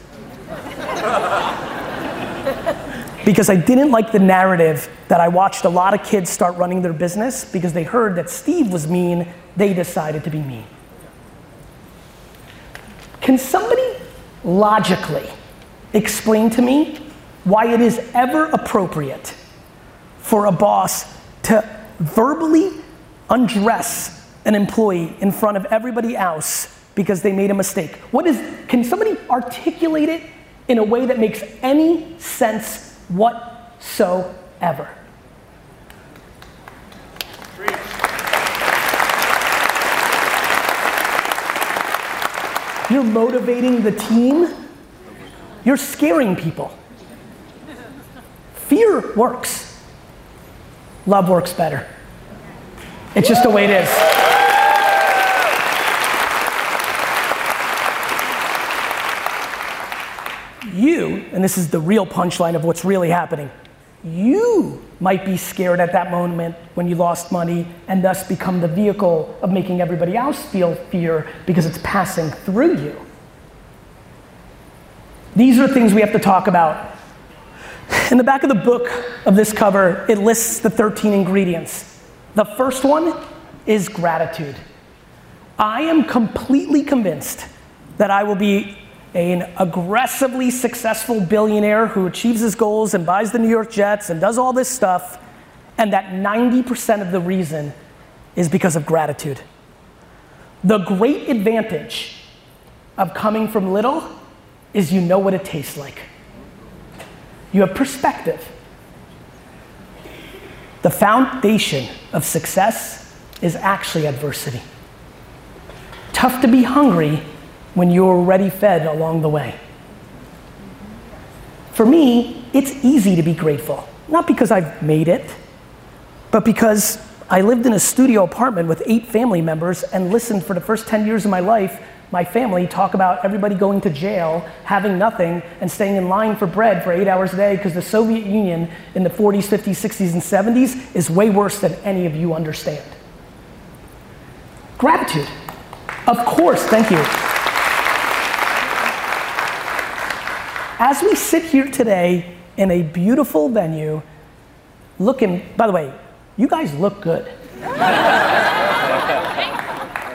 (laughs) because I didn't like the narrative that I watched a lot of kids start running their business because they heard that Steve was mean, they decided to be mean. Can somebody logically explain to me why it is ever appropriate for a boss to verbally undress an employee in front of everybody else because they made a mistake? What is, can somebody articulate it in a way that makes any sense whatsoever? You're motivating the team. You're scaring people. Fear works. Love works better. It's just the way it is. You, and this is the real punchline of what's really happening, you might be scared at that moment when you lost money and thus become the vehicle of making everybody else feel fear because it's passing through you. These are things we have to talk about. In the back of the book of this cover, it lists the 13 ingredients. The first one is gratitude. I am completely convinced that I will be an aggressively successful billionaire who achieves his goals and buys the New York Jets and does all this stuff, and that 90% of the reason is because of gratitude. The great advantage of coming from little is you know what it tastes like. You have perspective. The foundation of success is actually adversity. Tough to be hungry when you're already fed along the way. For me, it's easy to be grateful. Not because I've made it, but because I lived in a studio apartment with eight family members and listened for the first 10 years of my life, my family talk about everybody going to jail, having nothing, and staying in line for bread for eight hours a day because the Soviet Union in the 40s, 50s, 60s, and 70s is way worse than any of you understand. Gratitude. Of course, thank you. As we sit here today in a beautiful venue, looking, by the way, you guys look good. (laughs)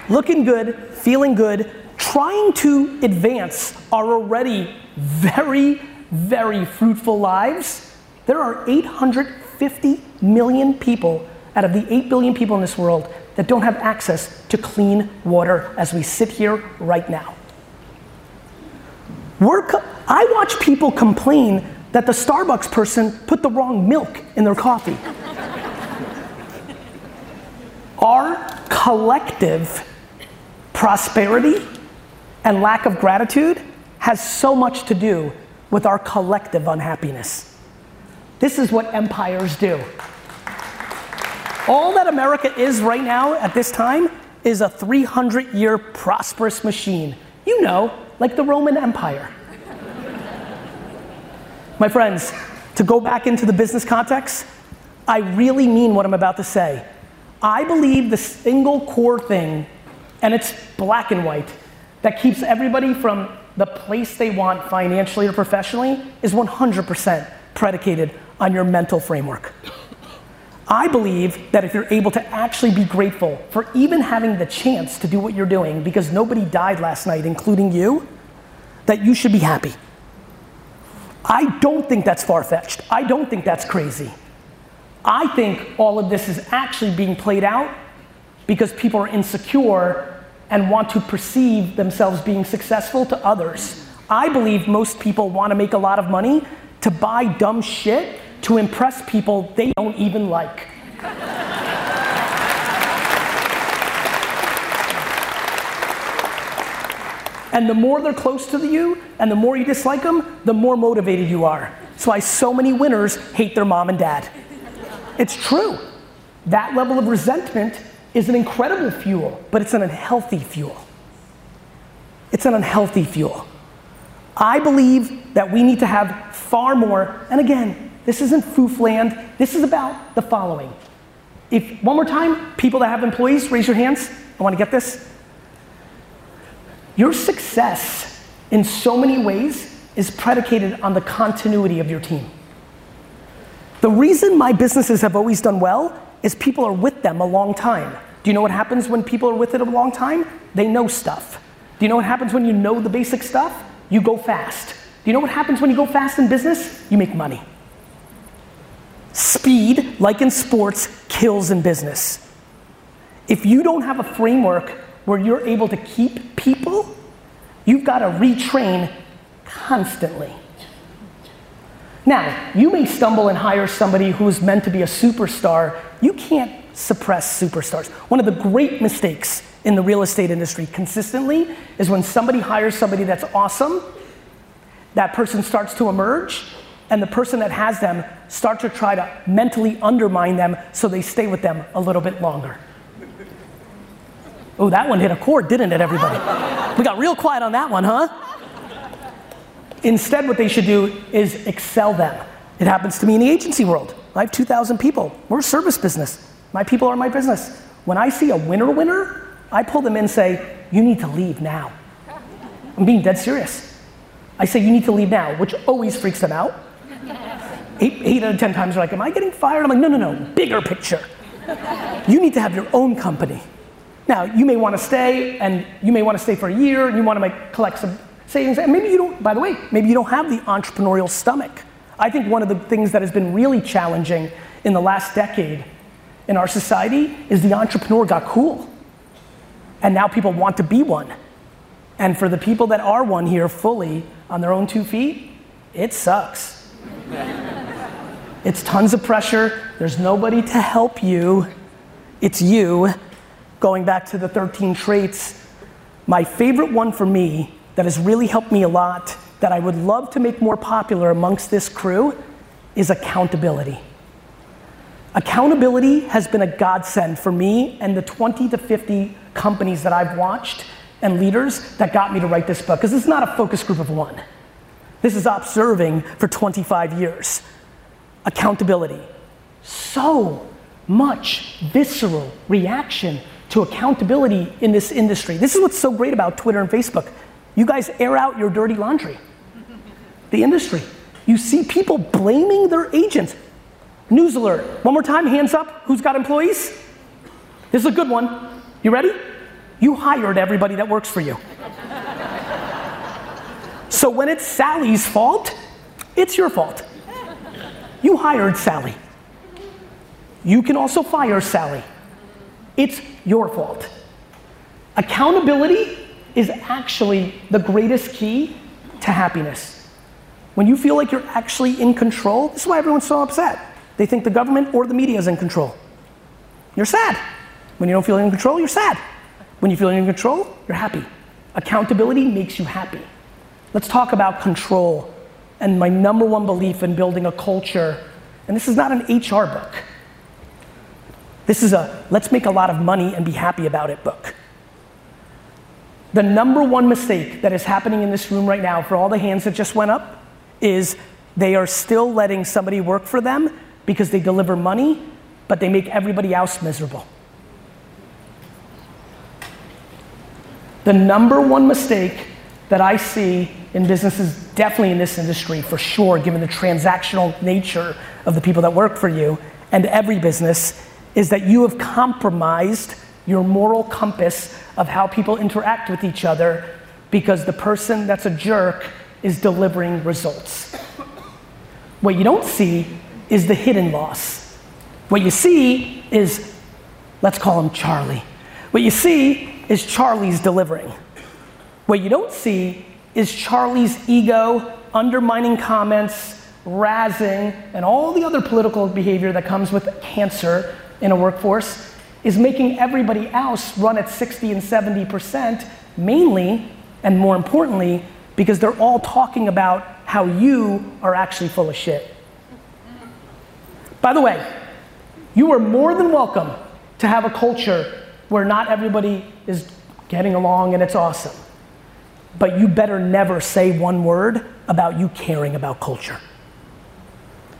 looking good, feeling good, trying to advance our already very, very fruitful lives. There are 850 million people out of the 8 billion people in this world that don't have access to clean water as we sit here right now. We're I watch people complain that the Starbucks person put the wrong milk in their coffee. Our collective prosperity and lack of gratitude has so much to do with our collective unhappiness. This is what empires do. All that America is right now at this time is a 300 year prosperous machine. You know, like the Roman Empire. My friends, to go back into the business context, I really mean what I'm about to say. I believe the single core thing, and it's black and white, that keeps everybody from the place they want financially or professionally is 100% predicated on your mental framework. I believe that if you're able to actually be grateful for even having the chance to do what you're doing because nobody died last night, including you, that you should be happy. I don't think that's far fetched. I don't think that's crazy. I think all of this is actually being played out because people are insecure and want to perceive themselves being successful to others. I believe most people want to make a lot of money to buy dumb shit to impress people they don't even like. and the more they're close to you and the more you dislike them, the more motivated you are. That's why so many winners hate their mom and dad. It's true. That level of resentment is an incredible fuel, but it's an unhealthy fuel. It's an unhealthy fuel. I believe that we need to have far more, and again, this isn't foof land. This is about the following. If, one more time, people that have employees, raise your hands. I want to get this. Your success in so many ways is predicated on the continuity of your team. The reason my businesses have always done well is people are with them a long time. Do you know what happens when people are with it a long time? They know stuff. Do you know what happens when you know the basic stuff? You go fast. Do you know what happens when you go fast in business? You make money. Speed, like in sports, kills in business. If you don't have a framework where you're able to keep people, you've got to retrain constantly. Now, you may stumble and hire somebody who's meant to be a superstar. You can't suppress superstars. One of the great mistakes in the real estate industry consistently is when somebody hires somebody that's awesome, that person starts to emerge, and the person that has them start to try to mentally undermine them so they stay with them a little bit longer. Oh, that one hit a chord, didn't it, everybody? We got real quiet on that one, huh? Instead, what they should do is excel them. It happens to me in the agency world. I have 2,000 people. We're a service business. My people are my business. When I see a winner winner, I pull them in and say, You need to leave now. I'm being dead serious. I say, You need to leave now, which always freaks them out eight, eight out of 10 times they're like, Am I getting fired? I'm like, No, no, no, bigger picture. You need to have your own company. Now, you may want to stay, and you may want to stay for a year, and you want to make, collect some savings. And maybe you don't, by the way, maybe you don't have the entrepreneurial stomach. I think one of the things that has been really challenging in the last decade in our society is the entrepreneur got cool. And now people want to be one. And for the people that are one here fully on their own two feet, it sucks. It's tons of pressure. There's nobody to help you. It's you. Going back to the 13 traits, my favorite one for me that has really helped me a lot, that I would love to make more popular amongst this crew, is accountability. Accountability has been a godsend for me and the 20 to 50 companies that I've watched and leaders that got me to write this book, because is not a focus group of one. This is observing for 25 years. Accountability. So much visceral reaction to accountability in this industry. This is what's so great about Twitter and Facebook. You guys air out your dirty laundry. The industry. You see people blaming their agents. News alert. One more time, hands up. Who's got employees? This is a good one. You ready? You hired everybody that works for you. So when it's Sally's fault, it's your fault. You hired Sally. You can also fire Sally. It's your fault. Accountability is actually the greatest key to happiness. When you feel like you're actually in control, this is why everyone's so upset. They think the government or the media is in control. You're sad. When you don't feel in control, you're sad. When you feel in control, you're happy. Accountability makes you happy. Let's talk about control and my number one belief in building a culture. And this is not an HR book. This is a let's make a lot of money and be happy about it book. The number one mistake that is happening in this room right now for all the hands that just went up is they are still letting somebody work for them because they deliver money, but they make everybody else miserable. The number one mistake that I see in businesses, definitely in this industry for sure, given the transactional nature of the people that work for you, and every business is that you have compromised your moral compass of how people interact with each other because the person that's a jerk is delivering results. What you don't see is the hidden loss. What you see is, let's call him Charlie. What you see is Charlie's delivering. What you don't see is Charlie's ego undermining comments, razzing, and all the other political behavior that comes with cancer in a workforce is making everybody else run at 60 and 70%, mainly, and more importantly, because they're all talking about how you are actually full of shit. By the way, you are more than welcome to have a culture where not everybody is getting along and it's awesome. But you better never say one word about you caring about culture.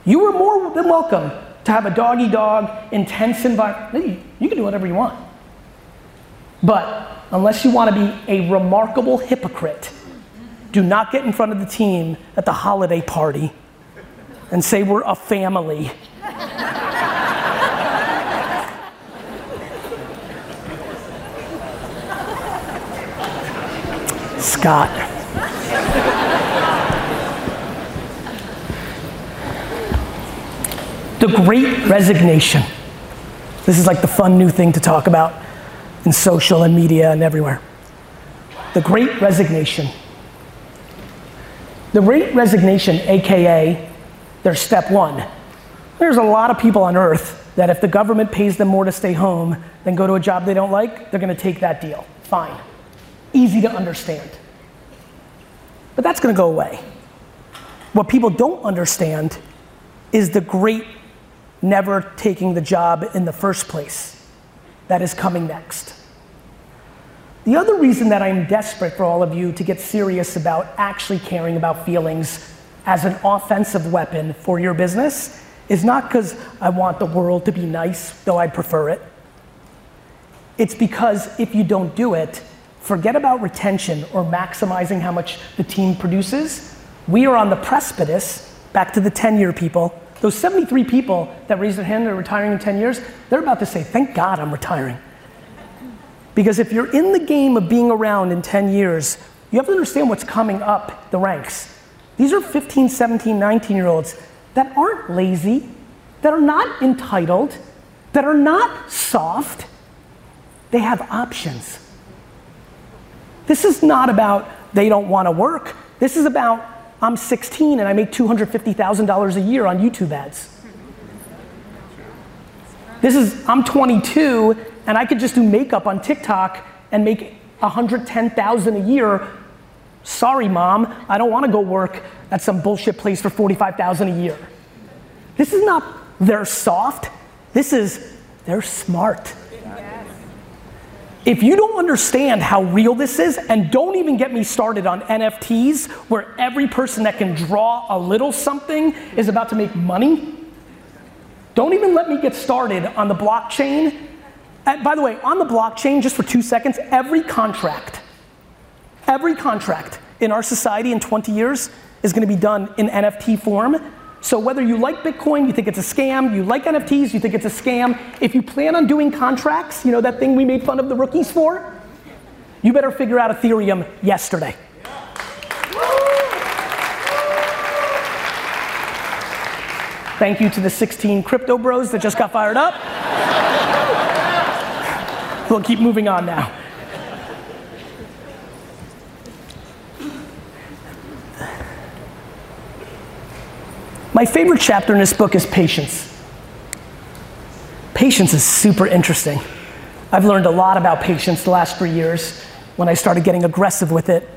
You are more than welcome to have a doggy dog, intense environment. You can do whatever you want. But unless you want to be a remarkable hypocrite, do not get in front of the team at the holiday party and say we're a family. (laughs) Scott. The great resignation. This is like the fun new thing to talk about in social and media and everywhere. The great resignation. The great resignation, AKA there's step one. There's a lot of people on earth that if the government pays them more to stay home than go to a job they don't like, they're gonna take that deal. Fine. Easy to understand. But that's gonna go away. What people don't understand is the great never taking the job in the first place that is coming next. The other reason that I'm desperate for all of you to get serious about actually caring about feelings as an offensive weapon for your business is not because I want the world to be nice, though I prefer it. It's because if you don't do it, forget about retention or maximizing how much the team produces. We are on the precipice, back to the 10 year people, those 73 people that raised their hand and are retiring in 10 years, they're about to say, Thank God I'm retiring. Because if you're in the game of being around in 10 years, you have to understand what's coming up the ranks. These are 15, 17, 19 year olds that aren't lazy, that are not entitled, that are not soft. They have options. This is not about they don't want to work. This is about I'm 16 and I make $250,000 a year on YouTube ads. This is I'm 22 and I could just do makeup on TikTok and make 110,000 a year. Sorry, mom, I don't want to go work at some bullshit place for 45,000 a year. This is not they're soft. This is they're smart. If you don't understand how real this is, and don't even get me started on NFTs, where every person that can draw a little something is about to make money, don't even let me get started on the blockchain. And by the way, on the blockchain, just for two seconds, every contract, every contract in our society in 20 years is gonna be done in NFT form so whether you like Bitcoin, you think it's a scam, you like NFTs, you think it's a scam, if you plan on doing contracts, you know that thing we made fun of the rookies for, you better figure out Ethereum yesterday. Thank you to the 16 crypto bros that just got fired up. we'll keep moving on now. My favorite chapter in this book is patience. Patience is super interesting. I've learned a lot about patience the last three years when I started getting aggressive with it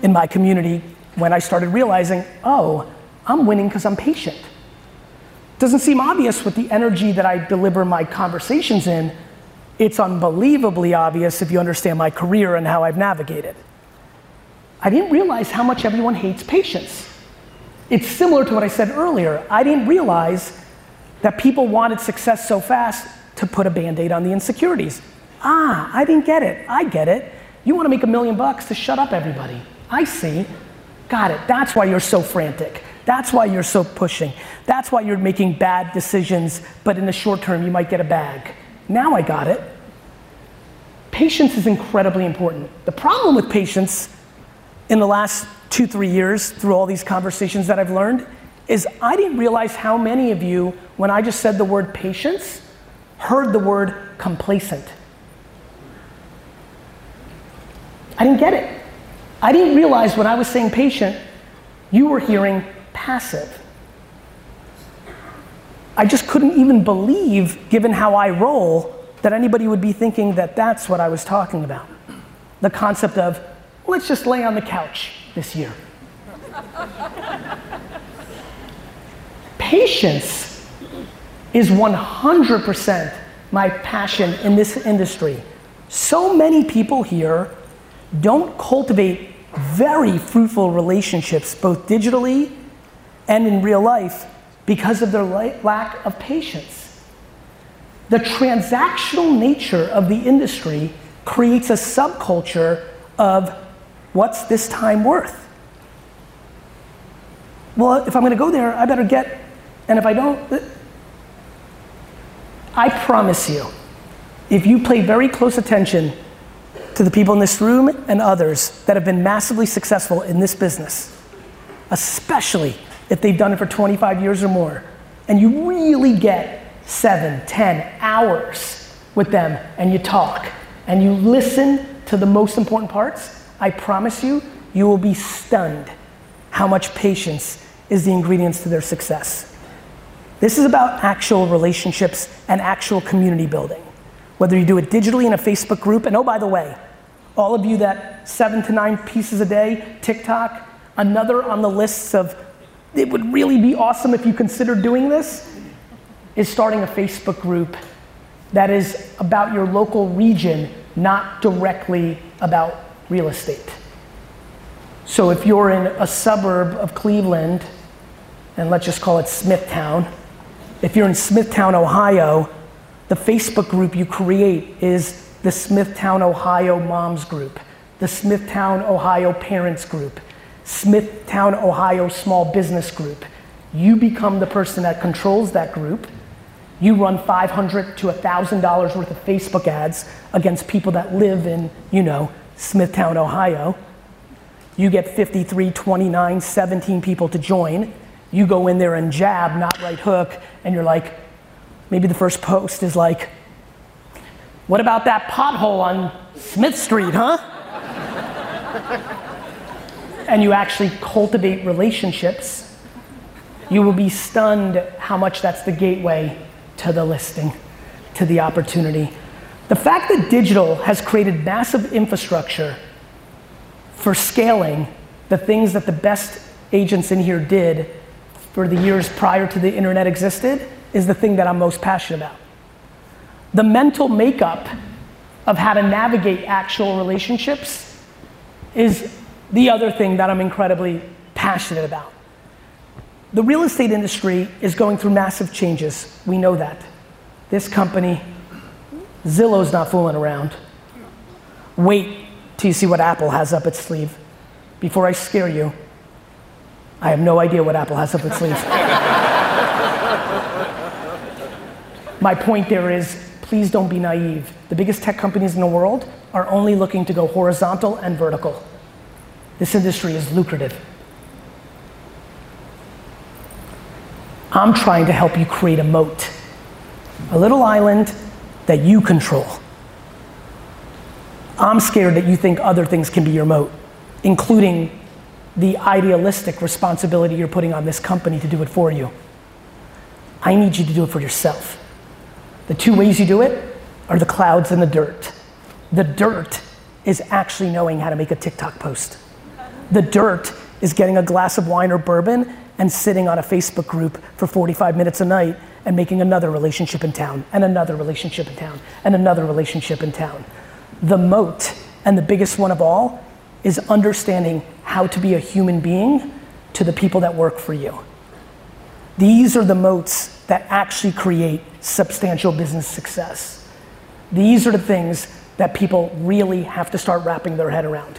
in my community, when I started realizing, oh, I'm winning because I'm patient. Doesn't seem obvious with the energy that I deliver my conversations in. It's unbelievably obvious if you understand my career and how I've navigated. I didn't realize how much everyone hates patience. It's similar to what I said earlier. I didn't realize that people wanted success so fast to put a band aid on the insecurities. Ah, I didn't get it. I get it. You want to make a million bucks to shut up everybody. I see. Got it. That's why you're so frantic. That's why you're so pushing. That's why you're making bad decisions, but in the short term, you might get a bag. Now I got it. Patience is incredibly important. The problem with patience in the last two, three years, through all these conversations that I've learned, is I didn't realize how many of you, when I just said the word patience, heard the word complacent. I didn't get it. I didn't realize when I was saying patient, you were hearing passive. I just couldn't even believe, given how I roll, that anybody would be thinking that that's what I was talking about. The concept of, let's just lay on the couch this year. Patience is 100% my passion in this industry. So many people here don't cultivate very fruitful relationships, both digitally and in real life, because of their lack of patience. The transactional nature of the industry creates a subculture of what's this time worth? Well, if I'm gonna go there, I better get, and if I don't, I promise you, if you pay very close attention to the people in this room and others that have been massively successful in this business, especially if they've done it for 25 years or more, and you really get seven, 10 hours with them and you talk and you listen to the most important parts, I promise you, you will be stunned how much patience is the ingredients to their success. This is about actual relationships and actual community building. Whether you do it digitally in a Facebook group, and oh, by the way, all of you that seven to nine pieces a day, TikTok, another on the lists of it would really be awesome if you consider doing this is starting a Facebook group that is about your local region, not directly about real estate. So if you're in a suburb of Cleveland, and let's just call it Smithtown, if you're in Smithtown, Ohio, the Facebook group you create is the Smithtown, Ohio Moms Group, the Smithtown, Ohio Parents Group, Smithtown, Ohio Small Business Group. You become the person that controls that group. You run 500 to $1,000 worth of Facebook ads against people that live in, you know, Smithtown, Ohio. You get 53, 29, 17 people to join. You go in there and jab, not right hook, and you're like, maybe the first post is like, what about that pothole on Smith Street, huh? and you actually cultivate relationships, you will be stunned how much that's the gateway to the listing, to the opportunity. The fact that digital has created massive infrastructure for scaling the things that the best agents in here did for the years prior to the internet existed is the thing that I'm most passionate about. The mental makeup of how to navigate actual relationships is the other thing that I'm incredibly passionate about. The real estate industry is going through massive changes. We know that. This company, Zillow's not fooling around. Wait till you see what Apple has up its sleeve. Before I scare you, I have no idea what Apple has up its sleeve. (laughs) My point there is please don't be naive. The biggest tech companies in the world are only looking to go horizontal and vertical. This industry is lucrative. I'm trying to help you create a moat, a little island that you control. I'm scared that you think other things can be your moat, including the idealistic responsibility you're putting on this company to do it for you. I need you to do it for yourself. The two ways you do it are the clouds and the dirt. The dirt is actually knowing how to make a TikTok post. The dirt is getting a glass of wine or bourbon and sitting on a Facebook group for 45 minutes a night and making another relationship in town, and another relationship in town, and another relationship in town. The moat, and the biggest one of all, is understanding how to be a human being to the people that work for you. These are the moats that actually create substantial business success. These are the things that people really have to start wrapping their head around.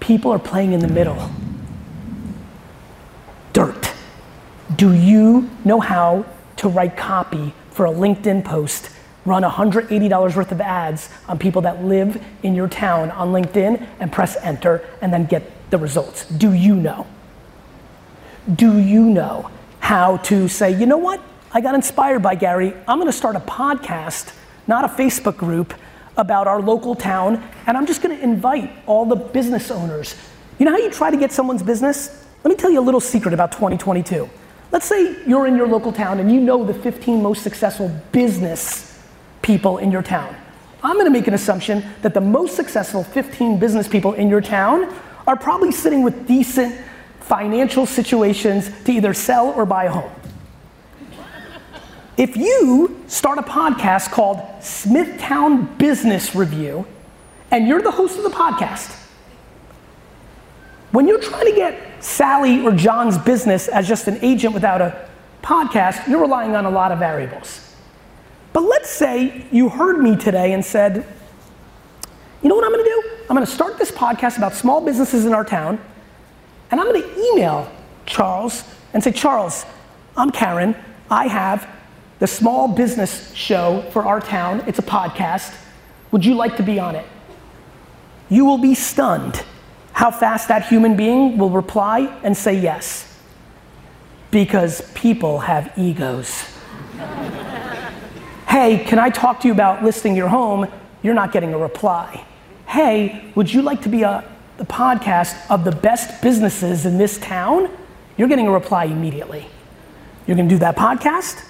People are playing in the middle. Do you know how to write copy for a LinkedIn post, run $180 worth of ads on people that live in your town on LinkedIn and press enter and then get the results? Do you know? Do you know how to say, you know what? I got inspired by Gary. I'm going to start a podcast, not a Facebook group, about our local town, and I'm just going to invite all the business owners. You know how you try to get someone's business? Let me tell you a little secret about 2022. Let's say you're in your local town and you know the 15 most successful business people in your town. I'm going to make an assumption that the most successful 15 business people in your town are probably sitting with decent financial situations to either sell or buy a home. If you start a podcast called Smithtown Business Review, and you're the host of the podcast, when you're trying to get Sally or John's business as just an agent without a podcast, you're relying on a lot of variables. But let's say you heard me today and said, you know what I'm gonna do? I'm gonna start this podcast about small businesses in our town, and I'm gonna email Charles and say, Charles, I'm Karen. I have the small business show for our town. It's a podcast. Would you like to be on it? You will be stunned how fast that human being will reply and say yes. Because people have egos. (laughs) hey, can I talk to you about listing your home? You're not getting a reply. Hey, would you like to be a the podcast of the best businesses in this town? You're getting a reply immediately. You're gonna do that podcast?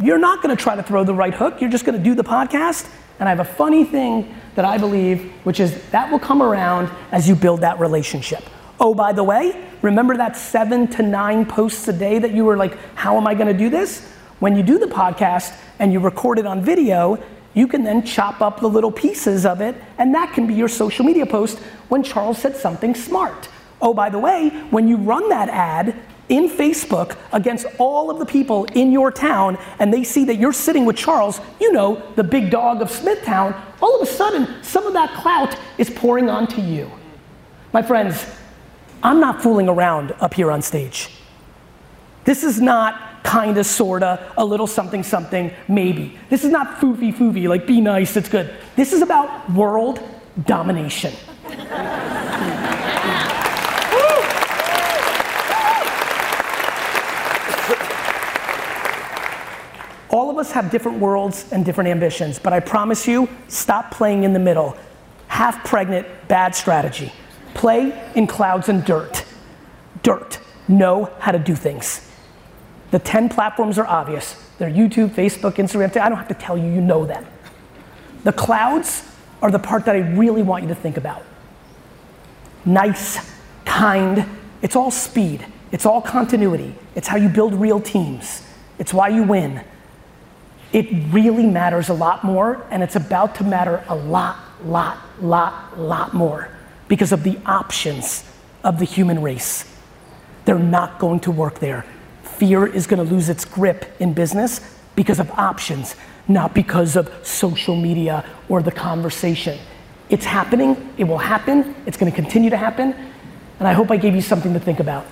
you're not to try to throw the right hook. You're just to do the podcast. And I have a funny thing that I believe, which is that will come around as you build that relationship. Oh, by the way, remember that seven to nine posts a day that you were like, how am I to do this? When you do the podcast and you record it on video, you can then chop up the little pieces of it, and that can be your social media post when Charles said something smart. Oh, by the way, when you run that ad, in Facebook against all of the people in your town and they see that you're sitting with Charles, you know, the big dog of Smithtown, all of a sudden some of that clout is pouring onto you. My friends, I'm not fooling around up here on stage. This is not kinda, sorta, a little something, something, maybe. This is not foofy, foofy, like be nice, it's good. This is about world domination. All of us have different worlds and different ambitions, but I promise you, stop playing in the middle. Half pregnant, bad strategy. Play in clouds and dirt. Dirt. Know how to do things. The 10 platforms are obvious. They're YouTube, Facebook, Instagram. I don't have to tell you, you know them. The clouds are the part that I really want you to think about. Nice, kind, it's all speed, it's all continuity, it's how you build real teams, it's why you win it really matters a lot more, and it's about to matter a lot, lot, lot, lot more because of the options of the human race. They're not going to work there. Fear is going to lose its grip in business because of options, not because of social media or the conversation. It's happening, it will happen, it's going to continue to happen, and I hope I gave you something to think about.